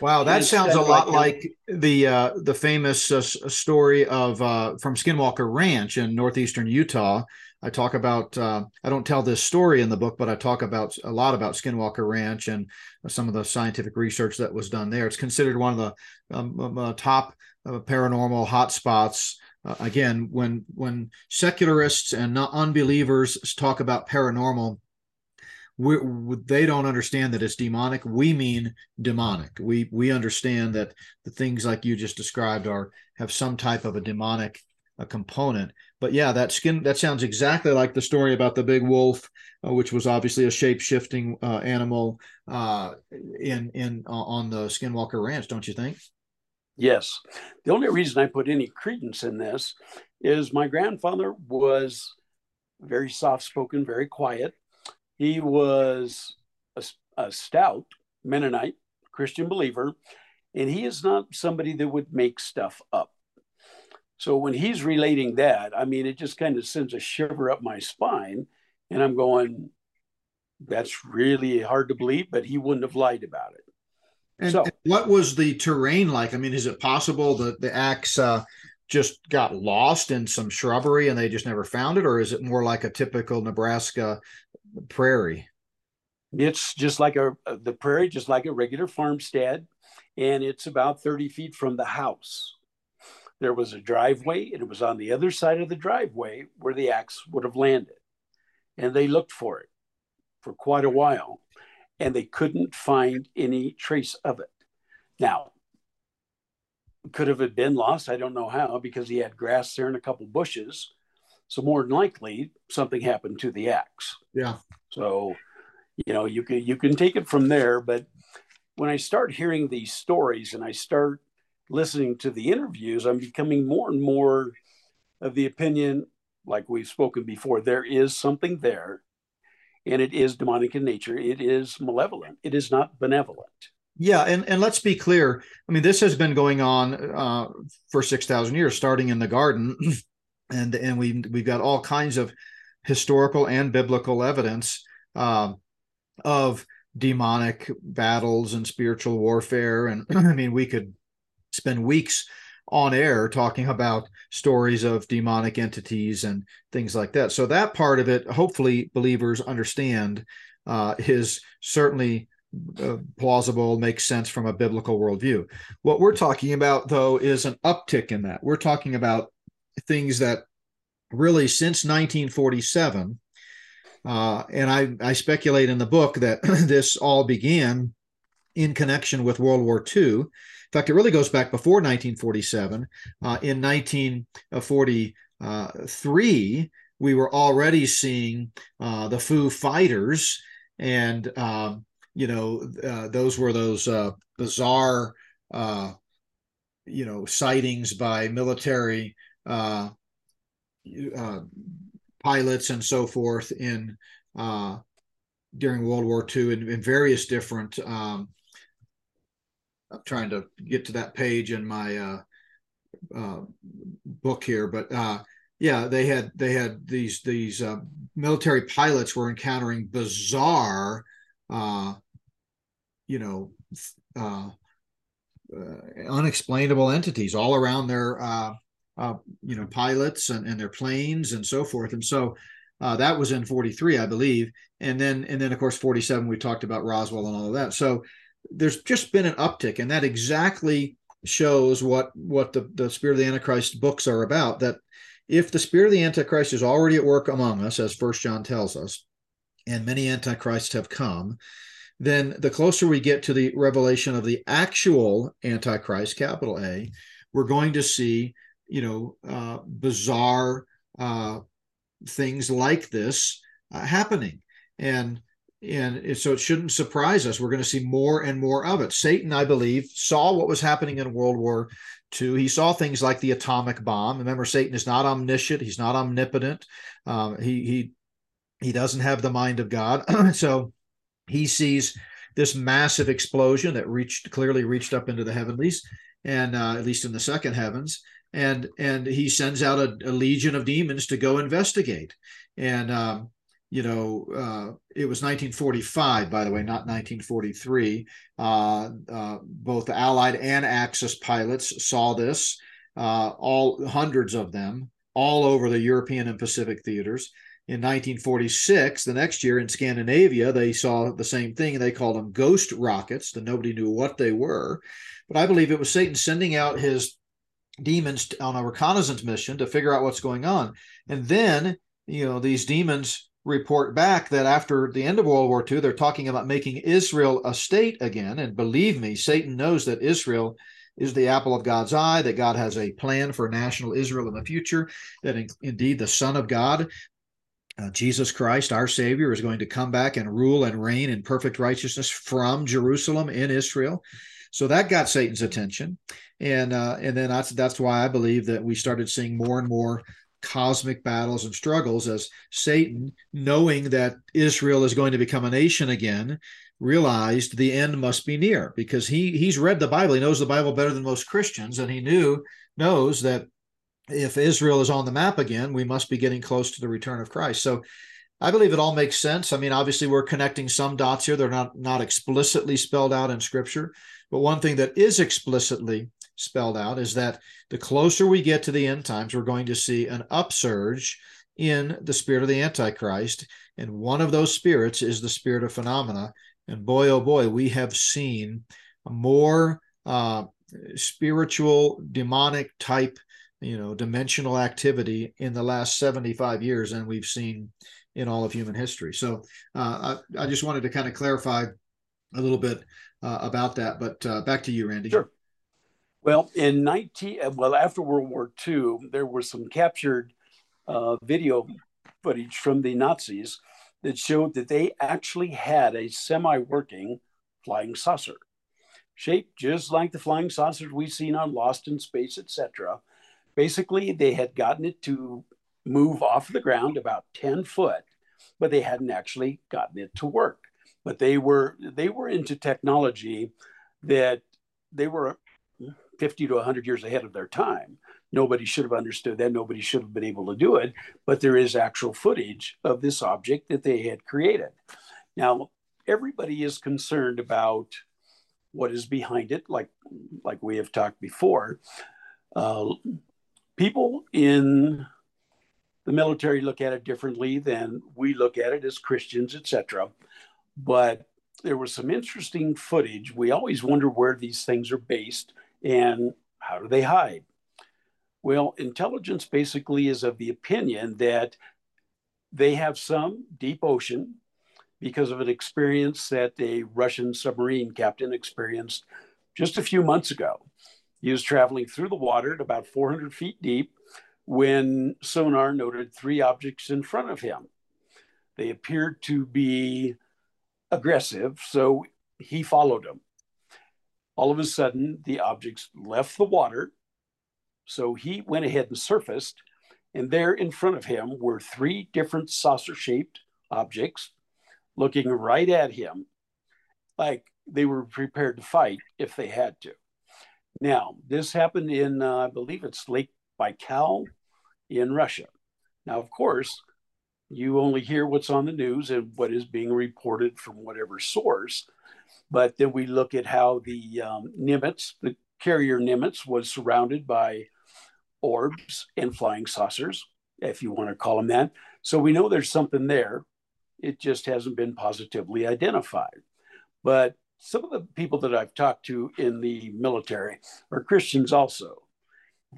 [SPEAKER 1] Wow, that sounds a lot like, like the uh, the famous uh, story of uh, from Skinwalker Ranch in northeastern Utah. I talk about uh, I don't tell this story in the book, but I talk about a lot about Skinwalker Ranch and some of the scientific research that was done there. It's considered one of the um, um uh, top uh, paranormal hotspots uh, again, when when secularists and not unbelievers talk about paranormal, we, they don't understand that it's demonic. We mean demonic. We we understand that the things like you just described are have some type of a demonic a component. But yeah, that skin that sounds exactly like the story about the big wolf, uh, which was obviously a shape shifting uh, animal uh, in in on the Skinwalker Ranch, don't you think?
[SPEAKER 2] Yes. The only reason I put any credence in this is my grandfather was very soft spoken, very quiet. He was a, a, stout Mennonite Christian believer, and he is not somebody that would make stuff up. So when he's relating that, I mean, it just kind of sends a shiver up my spine. And I'm going, that's really hard to believe, but he wouldn't have lied about it.
[SPEAKER 1] And, so, what was the terrain like? I mean, is it possible that the axe uh, just got lost in some shrubbery and they just never found it, or is it more like a typical Nebraska prairie?
[SPEAKER 2] It's just like a uh, the prairie, just like a regular farmstead, and it's about thirty feet from the house. There was a driveway, and it was on the other side of the driveway where the axe would have landed, and they looked for it for quite a while and they couldn't find any trace of it. Now, could have it been lost? I don't know how because he had grass there and a couple bushes. So more than likely, something happened to the axe.
[SPEAKER 1] Yeah.
[SPEAKER 2] So, you know, you can you can take it from there. But when I start hearing these stories and I start listening to the interviews, I'm becoming more and more of the opinion, like we've spoken before, there is something there and it is demonic in nature. It is malevolent. It is not benevolent.
[SPEAKER 1] Yeah, and, and let's be clear. I mean, this has been going on uh, for six thousand years, starting in the garden, and and we we've got all kinds of historical and biblical evidence uh, of demonic battles and spiritual warfare. And I mean, we could spend weeks on air talking about stories of demonic entities and things like that. So that part of it, hopefully, believers understand uh, is certainly uh, plausible, makes sense from a biblical worldview. What we're talking about, though, is an uptick in that. We're talking about things that really since 1947. Uh, and I, I speculate in the book that this all began in connection with World War II in fact, it really goes back before 1947. Uh, in 1943, we were already seeing uh, the Foo Fighters, and um, you know uh, those were those uh, bizarre, uh, you know, sightings by military uh, pilots and so forth in during World War II in, in various different um, I'm trying to get to that page in my uh, uh, book here, but uh, yeah, they had they had these these uh, military pilots were encountering bizarre, uh, you know, uh, uh, unexplainable entities all around their uh, uh, you know pilots and, and their planes and so forth, and so. that was in 43, I believe, and then and then of course 47. We talked about Roswell and all of that. So there's just been an uptick, and that exactly shows what what the, the spirit of the Antichrist books are about. That if the spirit of the Antichrist is already at work among us, as First John tells us, and many antichrists have come, then the closer we get to the revelation of the actual Antichrist, capital A, we're going to see, you know, uh, bizarre uh, things like this uh, happening, and and so it shouldn't surprise us. We're going to see more and more of it. Satan, I believe, saw what was happening in World War II. He saw things like the atomic bomb. Remember, Satan is not omniscient. He's not omnipotent. Um, he he he doesn't have the mind of God. so he sees this massive explosion that reached clearly reached up into the heavenlies, and uh, at least in the second heavens. And and he sends out a, a legion of demons to go investigate. And um, you know, uh, it was 1945, by the way, not 1943. Uh, uh, both Allied and Axis pilots saw this, uh, all hundreds of them, all over the European and Pacific theaters. In 1946, the next year in Scandinavia, they saw the same thing and they called them ghost rockets, that nobody knew what they were. But I believe it was Satan sending out his demons on a reconnaissance mission to figure out what's going on. And then, you know, these demons report back that after the end of World War II, they're talking about making Israel a state again. And believe me, Satan knows that Israel is the apple of God's eye, that God has a plan for national Israel in the future, that in, indeed the Son of God, uh, Jesus Christ, our Savior, is going to come back and rule and reign in perfect righteousness from Jerusalem in Israel. So that got Satan's attention, and uh, and then that's that's why I believe that we started seeing more and more cosmic battles and struggles as Satan, knowing that Israel is going to become a nation again, realized the end must be near because he he's read the Bible. He knows the Bible better than most Christians, and he knew knows that if Israel is on the map again, we must be getting close to the return of Christ. So I believe it all makes sense. I mean, obviously we're connecting some dots here. They're not not explicitly spelled out in scripture, but one thing that is explicitly spelled out is that the closer we get to the end times, we're going to see an upsurge in the spirit of the Antichrist. And one of those spirits is the spirit of phenomena. And boy, oh boy, we have seen more uh, spiritual, demonic type, you know, dimensional activity in the last 75 years than we've seen in all of human history. So uh, I, I, just wanted to kind of clarify a little bit uh, about that. But uh, back to you, Randy.
[SPEAKER 2] Sure. Well, in 19, uh, well, after World War II, there was some captured uh, video footage from the Nazis that showed that they actually had a semi working flying saucer, shaped just like the flying saucers we've seen on Lost in Space, etc. Basically, they had gotten it to move off the ground about 10 foot, but they hadn't actually gotten it to work. But they were they were into technology that they were 50 to 100 years ahead of their time. Nobody should have understood that. Nobody should have been able to do it. But there is actual footage of this object that they had created. Now, everybody is concerned about what is behind it, like, like we have talked before. Uh, people in the military look at it differently than we look at it as Christians, etc. But there was some interesting footage. We always wonder where these things are based and how do they hide? Well, intelligence basically is of the opinion that they have some deep ocean because of an experience that a Russian submarine captain experienced just a few months ago. He was traveling through the water at about 400 feet deep when sonar noted three objects in front of him. They appeared to be aggressive, so he followed them all of a sudden the objects left the water. So he went ahead and surfaced, and there in front of him were three different saucer shaped objects looking right at him like they were prepared to fight if they had to. Now, this happened in, uh, I believe it's Lake Baikal in Russia. Now, of course, you only hear what's on the news and what is being reported from whatever source. But then we look at how the um, Nimitz, the carrier Nimitz, was surrounded by orbs and flying saucers, if you want to call them that. So we know there's something there. It just hasn't been positively identified. But some of the people that I've talked to in the military are Christians also.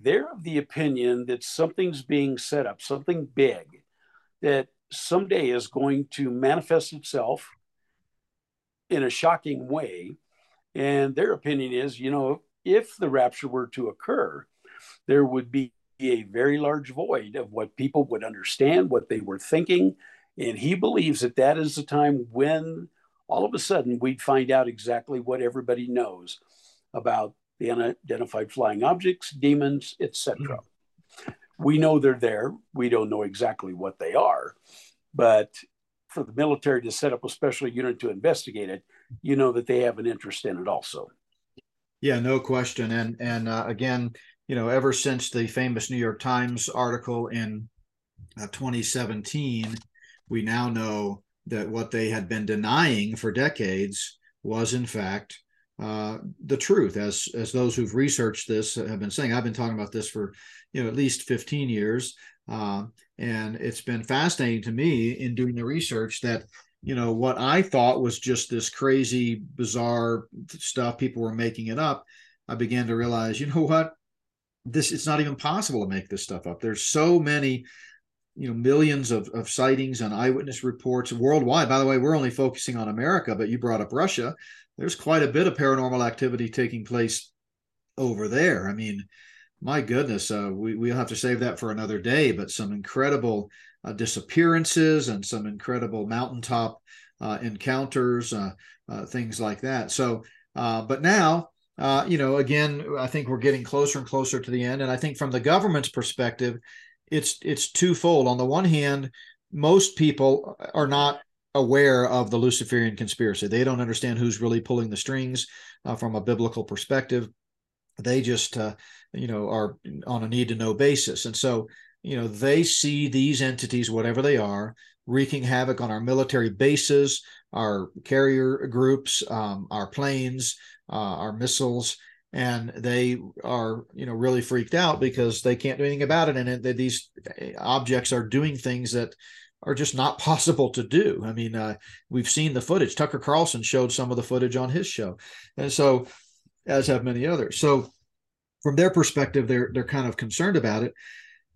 [SPEAKER 2] They're of the opinion that something's being set up, something big that someday is going to manifest itself in a shocking way. And their opinion is, you know, if the rapture were to occur, there would be a very large void of what people would understand, what they were thinking. And he believes that that is the time when all of a sudden we'd find out exactly what everybody knows about the unidentified flying objects, demons, etc. Mm-hmm. We know they're there. We don't know exactly what they are, but for the military to set up a special unit to investigate it, you know that they have an interest in it also.
[SPEAKER 1] Yeah, no question. And and uh, again, you know, ever since the famous New York Times article in uh, 2017, we now know that what they had been denying for decades was, in fact, uh, the truth. As as those who've researched this have been saying, I've been talking about this for you know at least 15 years, uh, and it's been fascinating to me in doing the research that you know what I thought was just this crazy, bizarre stuff people were making it up. I began to realize, you know what, this it's not even possible to make this stuff up. There's so many you know millions of, of sightings and eyewitness reports worldwide. By the way we're only focusing on america but you brought up russia. There's quite a bit of paranormal activity taking place over there. I mean my goodness uh, we, we'll have to save that for another day but some incredible uh, disappearances and some incredible mountaintop uh, encounters uh, uh, things like that. So uh, but now you know again i think we're getting closer and closer to the end. And i think from the government's perspective it's it's twofold. On the one hand, most people are not aware of the Luciferian conspiracy. They don't understand who's really pulling the strings uh, from a biblical perspective. They just uh, you know are on a need to know basis, and so you know they see these entities, whatever they are, wreaking havoc on our military bases, our carrier groups, um, our planes, uh, our missiles and they are you know really freaked out because they can't do anything about it and it, these objects are doing things that are just not possible to do. I mean uh, we've seen the footage. Tucker carlson showed some of the footage on his show and so as have many others. So from their perspective they're they're kind of concerned about it.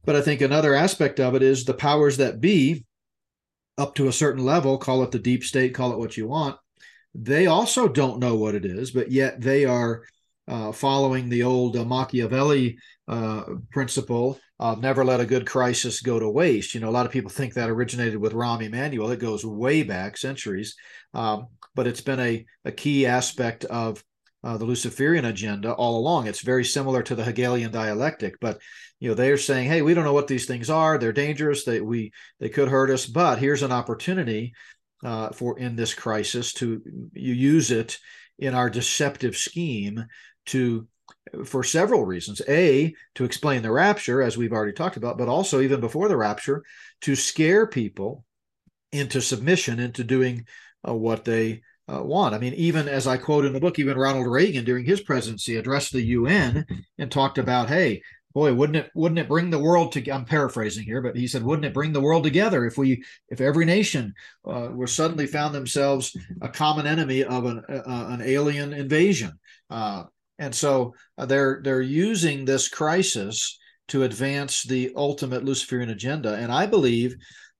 [SPEAKER 1] But i think another aspect of it is the powers that be up to a certain level call it the deep state call it what you want they also don't know what it is but yet they are uh, following the old uh, Machiavelli uh, principle of never let a good crisis go to waste. You know, a lot of people think that originated with Rahm Emanuel. It goes way back, centuries, um, but it's been a, a key aspect of uh, the Luciferian agenda all along. It's very similar to the Hegelian dialectic, but you know they're saying, "Hey, we don't know what these things are. They're dangerous. They we they could hurt us, but here's an opportunity uh, for in this crisis to you use it in our deceptive scheme to for several reasons. A, to explain the rapture, as we've already talked about, but also even before the rapture, to scare people into submission, into doing uh, what they uh, want. I mean, even as I quote in the book, even Ronald Reagan during his presidency addressed the UN and talked about, hey, boy, wouldn't it wouldn't it bring the world to? I'm paraphrasing here, but he said, wouldn't it bring the world together if we if every nation uh, were suddenly found themselves a common enemy of an uh, an alien invasion? And so uh, they're they're using this crisis to advance the ultimate Luciferian agenda. And I believe,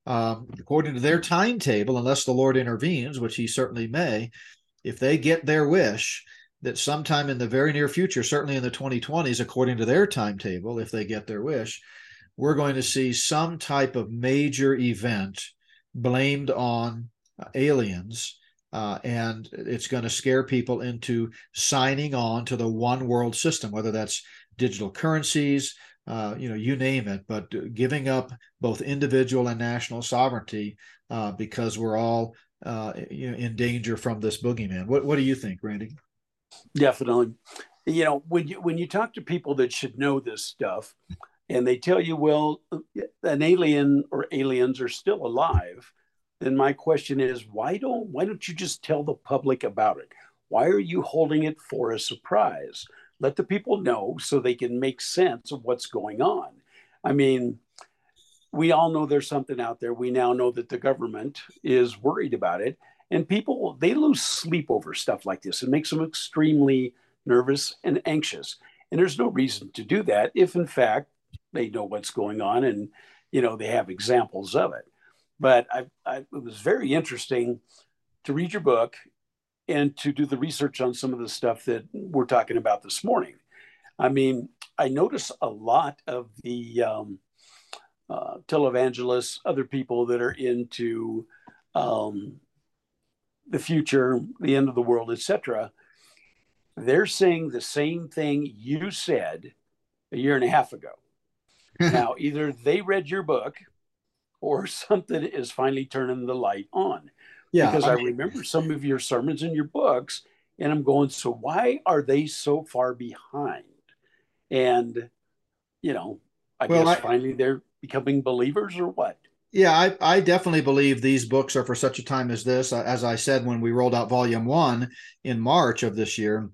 [SPEAKER 1] um, according to their timetable, unless the Lord intervenes, which He certainly may, if they get their wish, that sometime in the very near future, certainly in the 2020s, according to their timetable, if they get their wish, we're going to see some type of major event blamed on uh, aliens uh, and it's going to scare people into signing on to the one world system, whether that's digital currencies, uh, you know, you name it, but giving up both individual and national sovereignty uh, because we're all uh, you know, in danger from this boogeyman. What What do you think, Randy?
[SPEAKER 2] Definitely. You know, when you when you talk to people that should know this stuff, and they tell you, well, an alien or aliens are still alive, then my question is why don't why don't you just tell the public about it? Why are you holding it for a surprise? Let the people know so they can make sense of what's going on. I mean we all know there's something out there. We now know that the government is worried about it. And people they lose sleep over stuff like this. It makes them extremely nervous and anxious. And there's no reason to do that if in fact they know what's going on and you know they have examples of it but I, I, it was very interesting to read your book and to do the research on some of the stuff that we're talking about this morning. I mean, I notice a lot of the um, uh, televangelists, other people that are into um, the future, the end of the world, etc. They're saying the same thing you said a year and a half ago. now, either they read your book or something is finally turning the light on. Yeah, because I, mean, I remember some of your sermons in your books, and I'm going, so why are they so far behind? And you know, I well, guess I, finally they're becoming believers or what?
[SPEAKER 1] Yeah, I, I definitely believe these books are for such a time as this. As I said when we rolled out volume one in March of this year,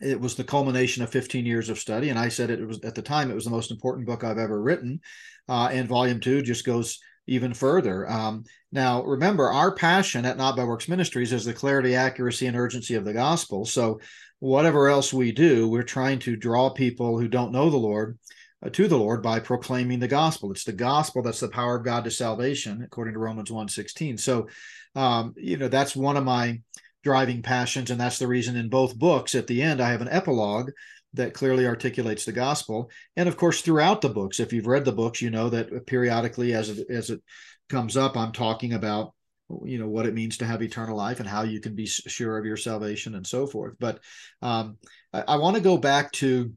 [SPEAKER 1] it was the culmination of 15 years of study. And I said it was at the time, it was the most important book I've ever written. Uh, and volume two just goes even further. Um, now, remember, our passion at Not by Works Ministries is the clarity, accuracy, and urgency of the gospel. So, whatever else we do, we're trying to draw people who don't know the Lord uh, to the Lord by proclaiming the gospel. It's the gospel that's the power of God to salvation, according to Romans 1:16. So, um, you know, that's one of my driving passions, and that's the reason in both books at the end I have an epilogue that clearly articulates the gospel. And of course, throughout the books, if you've read the books, you know that periodically, as it, as it comes up, I'm talking about you know what it means to have eternal life and how you can be sure of your salvation and so forth. But um, I, I want to go back to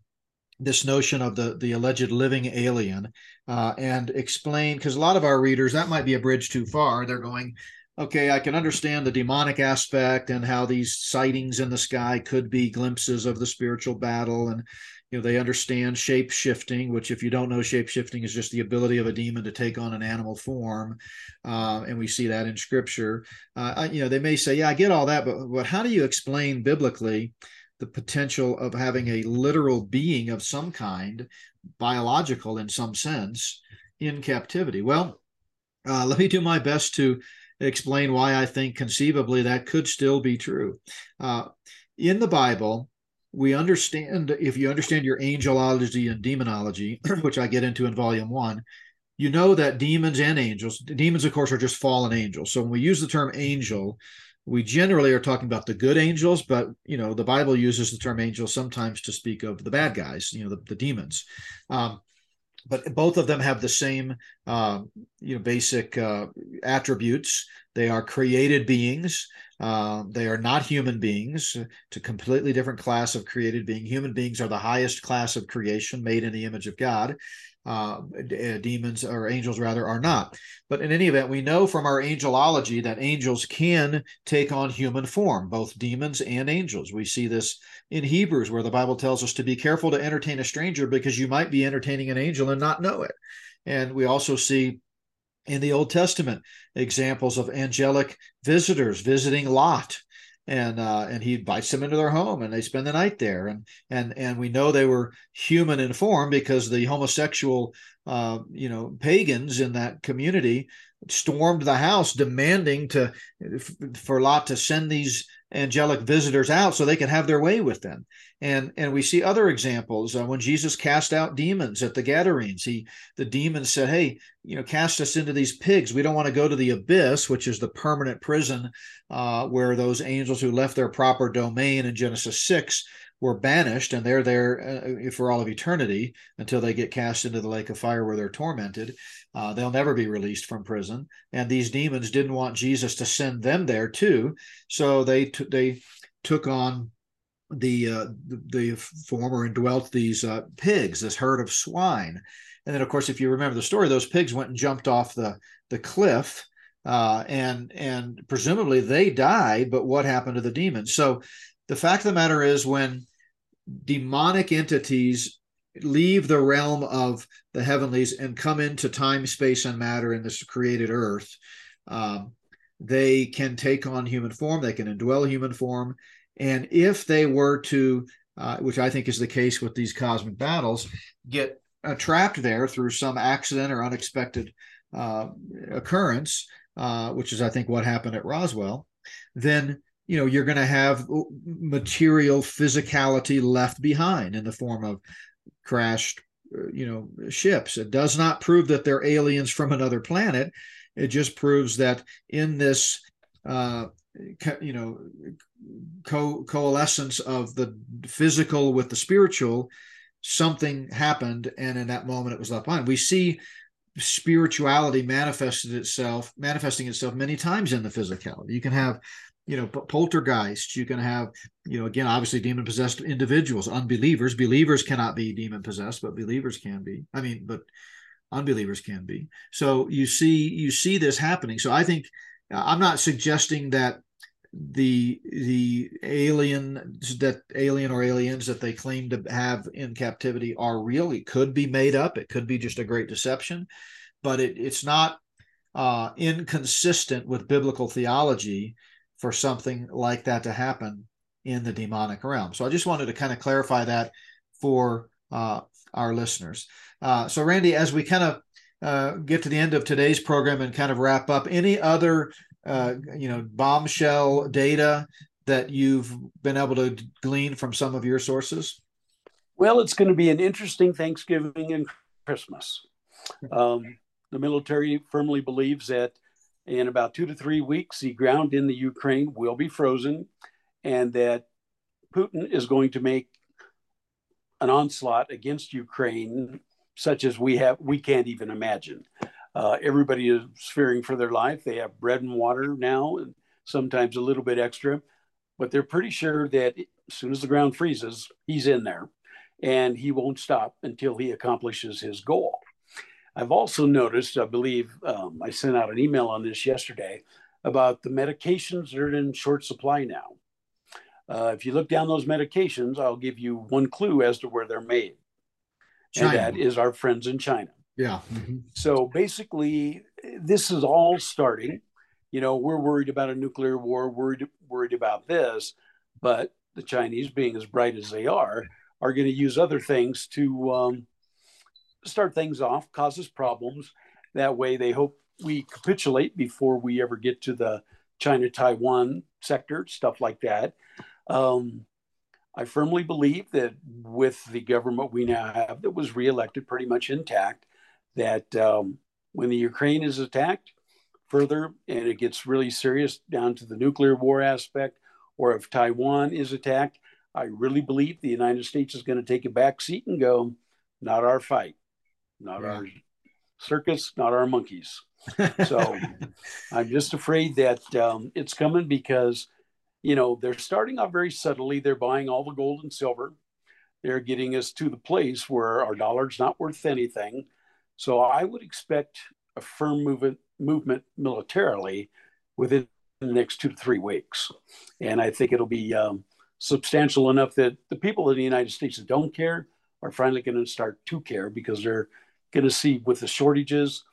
[SPEAKER 1] this notion of the the alleged living alien uh, and explain because a lot of our readers that might be a bridge too far. They're going, okay, I can understand the demonic aspect and how these sightings in the sky could be glimpses of the spiritual battle. And, you know, they understand shape shifting, which, if you don't know, shape shifting is just the ability of a demon to take on an animal form. Uh, and we see that in scripture. Uh, you know, they may say, yeah, I get all that, but, but how do you explain biblically? the potential of having a literal being of some kind, biological in some sense, in captivity. Well, uh, let me do my best to explain why I think conceivably that could still be true. Uh, in the Bible, we understand, if you understand your angelology and demonology, which I get into in volume one, you know that demons and angels, demons, of course, are just fallen angels. So when we use the term angel, we generally are talking about the good angels, but you know the Bible uses the term angel sometimes to speak of the bad guys, you know, the, the demons. Um, but both of them have the same uh, you know basic uh, attributes. They are created beings. Uh, they are not human beings. It's a completely different class of created being. Human beings are the highest class of creation made in the image of god uh, uh, demons or angels rather are not. But in any event, we know from our angelology that angels can take on human form, both demons and angels. We see this in Hebrews, where the Bible tells us to be careful to entertain a stranger because you might be entertaining an angel and not know it. And we also see in the Old Testament examples of angelic visitors visiting Lot and uh, and he invites them into their home and they spend the night there. And and and we know they were human in form because the homosexual uh, you know pagans in that community stormed the house demanding to for Lot to send these angelic visitors out so they can have their way with them. And and we see other examples uh, when jesus cast out demons at the gadarenes he the demons said hey you know cast us into these pigs. We don't want to go to the abyss which is the permanent prison uh, where those angels who left their proper domain in genesis 6 were banished and they're there uh, for all of eternity until they get cast into the lake of fire where they're tormented uh, they'll never be released from prison and these demons didn't want jesus to send them there too so they t- they took on the uh, the, former and dwelt these uh, pigs, this herd of swine, and then of course, if you remember the story, those pigs went and jumped off the the cliff, uh, and and presumably they died. But what happened to the demons? So the fact of the matter is, when demonic entities leave the realm of the heavenlies and come into time, space, and matter in this created earth, um, they can take on human form. They can indwell human form and if they were to, uh, which I think is the case with these cosmic battles, get uh, trapped there through some accident or unexpected uh, occurrence, uh, which is, I think, what happened at Roswell, then you know you're going to have material physicality left behind in the form of crashed uh, you know ships. It does not prove that they're aliens from another planet. It just proves that in this uh, you know co- coalescence of the physical with the spiritual something happened and in that moment it was left behind. We see spirituality manifested itself manifesting itself many times in the physicality. You can have you know poltergeists you can have you know again obviously demon possessed individuals unbelievers believers cannot be demon possessed but believers can be i mean but unbelievers can be so you see you see this happening so i think i'm not suggesting that the the alien that alien or aliens that they claim to have in captivity are real. It could be made up. It could be just a great deception, but it, it's not uh, inconsistent with biblical theology for something like that to happen in the demonic realm. So I just wanted to kind of clarify that for uh, our listeners. Uh, so Randy, as we kind of uh, get to the end of today's program and kind of wrap up, any other uh, you know bombshell data that you've been able to glean from some of your sources?
[SPEAKER 2] Well, it's going to be an interesting Thanksgiving and Christmas. Um, the military firmly believes that in about two to three weeks, the ground in the Ukraine will be frozen, and that Putin is going to make an onslaught against Ukraine such as we have we can't even imagine. Uh, everybody is fearing for their life. They have bread and water now, and sometimes a little bit extra, but they're pretty sure that as soon as the ground freezes, he's in there and he won't stop until he accomplishes his goal. I've also noticed, I believe um, I sent out an email on this yesterday about the medications that are in short supply now. Uh, if you look down those medications, I'll give you one clue as to where they're made. China. And that is our friends in China.
[SPEAKER 1] Yeah. Mm-hmm.
[SPEAKER 2] So basically, this is all starting. You know, we're worried about a nuclear war, worried worried about this, but the Chinese, being as bright as they are, are going to use other things to um, start things off, causes problems. That way, they hope we capitulate before we ever get to the China Taiwan sector, stuff like that. Um, I firmly believe that with the government we now have that was reelected pretty much intact, that um, when the Ukraine is attacked further and it gets really serious down to the nuclear war aspect, or if Taiwan is attacked, I really believe the United States is going to take a back seat and go, not our fight, not yeah. our circus, not our monkeys. so I'm just afraid that um, it's coming because, you know, they're starting off very subtly. They're buying all the gold and silver. They're getting us to the place where our dollar's not worth anything. So I would expect a firm movement movement militarily within the next two to three weeks, and I think it'll be um, substantial enough that the people in the United States that don't care are finally going to start to care because they're going to see with the shortages,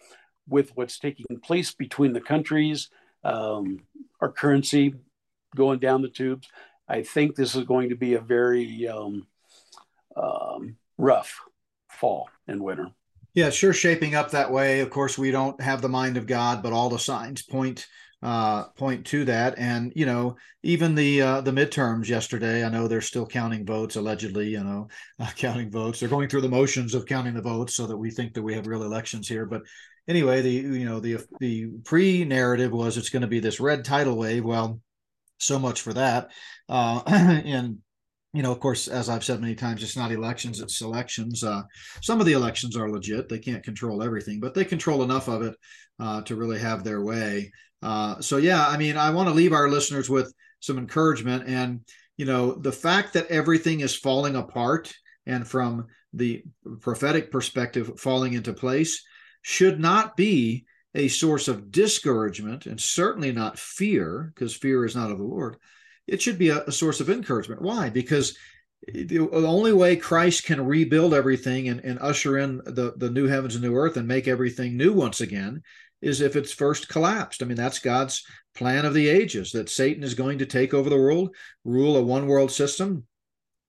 [SPEAKER 2] with what's taking place between the countries, um, our currency going down the tubes. I think this is going to be a very um, um rough fall and winter.
[SPEAKER 1] Yeah, sure, shaping up that way. Of course, we don't have the mind of God, but all the signs point uh, point to that. And you know, even the uh, the midterms yesterday, I know they're still counting votes allegedly. You know, uh, counting votes. They're going through the motions of counting the votes so that we think that we have real elections here. But anyway, the you know the the pre narrative was it's going to be this red tidal wave. Well, so much for that. Uh, and you know, of course, as I've said many times, it's not elections, it's elections. Uh, some of the elections are legit. They can't control everything, but they control enough of it uh, to really have their way. Uh, so, yeah, I mean, I want to leave our listeners with some encouragement. And, you know, the fact that everything is falling apart and from the prophetic perspective falling into place should not be a source of discouragement and certainly not fear, because fear is not of the Lord it should be a, a source of encouragement. Why? Because the only way Christ can rebuild everything and, and usher in the, the new heavens and new earth and make everything new once again is if it's first collapsed. I mean, that's God's plan of the ages that Satan is going to take over the world, rule a one world system.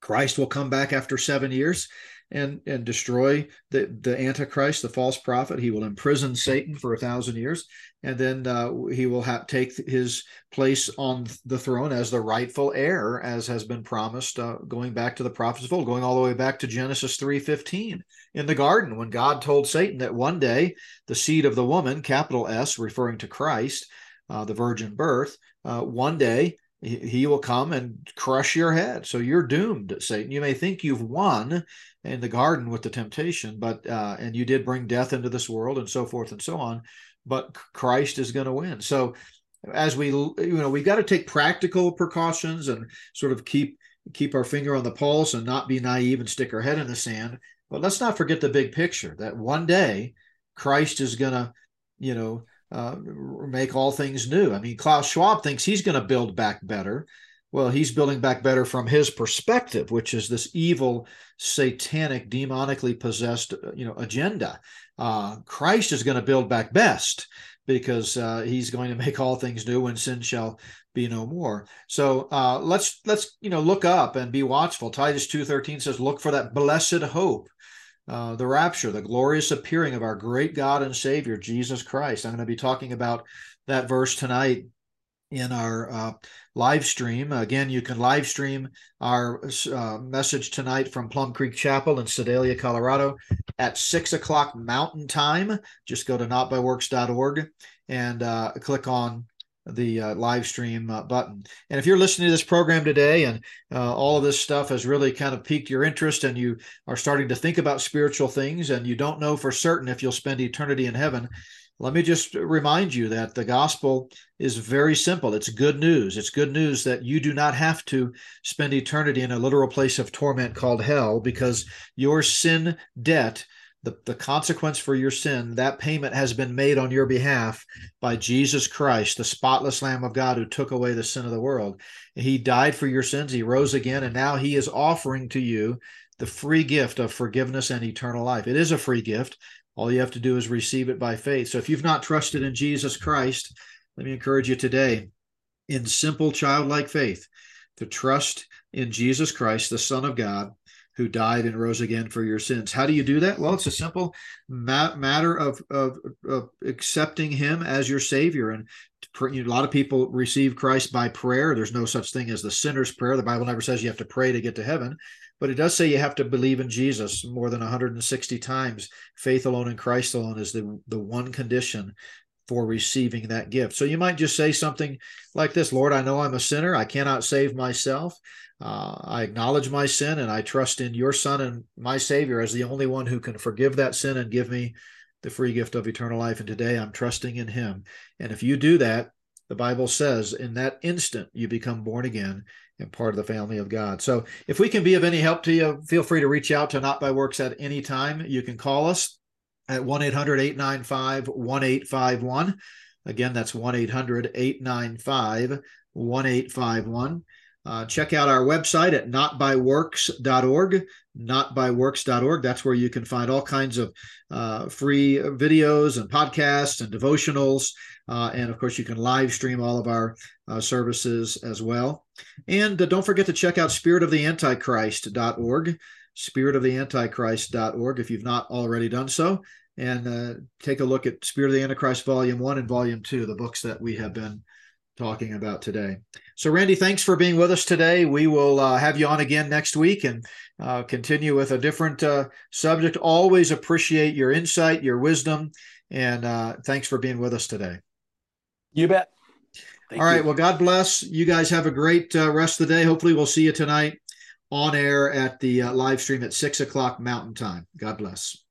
[SPEAKER 1] Christ will come back after seven years and and destroy the the antichrist the false prophet. He will imprison satan for a thousand years and then uh, he will have take his place on the throne as the rightful heir as has been promised uh, going back to the prophets of old going all the way back to genesis 3.15 in the garden when god told satan that one day the seed of the woman capital s referring to christ uh, the virgin birth, uh, one day he, will come and crush your head. So you're doomed, Satan. You may think you've won in the garden with the temptation, but uh, and you did bring death into this world and so forth and so on, but Christ is going to win. So as we you know we've got to take practical precautions and sort of keep keep our finger on the pulse and not be naive and stick our head in the sand but let's not forget the big picture that one day christ is going to you know uh, make all things new. I mean klaus schwab thinks he's going to build back better. Well he's building back better from his perspective which is this evil satanic demonically possessed you know agenda. Uh, christ is going to build back best because uh, he's going to make all things new and sin shall be no more. So uh, let's let's you know look up and be watchful. Titus 2.13 says look for that blessed hope uh, the rapture the glorious appearing of our great god and savior jesus christ i'm going to be talking about that verse tonight in our uh, live stream. Again, you can live stream our uh, message tonight from Plum Creek Chapel in Sedalia, Colorado at six o'clock Mountain Time. Just go to notbyworks.org and uh, click on the uh, live stream uh, button. And if you're listening to this program today and uh, all of this stuff has really kind of piqued your interest and you are starting to think about spiritual things and you don't know for certain if you'll spend eternity in heaven, let me just remind you that the gospel is very simple. It's good news. It's good news that you do not have to spend eternity in a literal place of torment called hell because your sin debt, the, the consequence for your sin, that payment has been made on your behalf by Jesus Christ, the spotless Lamb of God who took away the sin of the world. He died for your sins. He rose again, and now he is offering to you the free gift of forgiveness and eternal life. It is a free gift. All you have to do is receive it by faith. So if you've not trusted in Jesus Christ, let me encourage you today in simple childlike faith to trust in Jesus Christ, the Son of God, who died and rose again for your sins. How do you do that? Well, it's a simple ma- matter of, of, of, accepting Him as your Savior. And a lot of people receive Christ by prayer. There's no such thing as the sinner's prayer. The Bible never says you have to pray to get to heaven. But it does say you have to believe in Jesus more than 160 times. Faith alone in Christ alone is the, the one condition for receiving that gift. So you might just say something like this Lord, I know I'm a sinner. I cannot save myself. Uh, I acknowledge my sin and I trust in your Son and my Savior as the only one who can forgive that sin and give me the free gift of eternal life. And today I'm trusting in Him. And if you do that, the Bible says in that instant you become born again and part of the family of God. So if we can be of any help to you, feel free to reach out to Not by Works at any time. You can call us at 1 800 895 1851. Again, that's 1 800 895 1851. Uh, check out our website at notbyworks.org, notbyworks.org. That's where you can find all kinds of uh, free videos and podcasts and devotionals. Uh, and of course, you can live stream all of our uh, services as well. And uh, don't forget to check out spiritoftheantichrist.org, spiritoftheantichrist.org, if you've not already done so. And uh, take a look at Spirit of the Antichrist Volume 1 and Volume 2, the books that we have been talking about today. So, Randy, thanks for being with us today. We will uh, have you on again next week and uh, continue with a different uh, subject. Always appreciate your insight, your wisdom, and uh, thanks for being with us today.
[SPEAKER 2] You bet.
[SPEAKER 1] Thank All right. You. Well, God bless. You guys have a great uh, rest of the day. Hopefully, we'll see you tonight on air at the uh, live stream at six o'clock Mountain Time. God bless.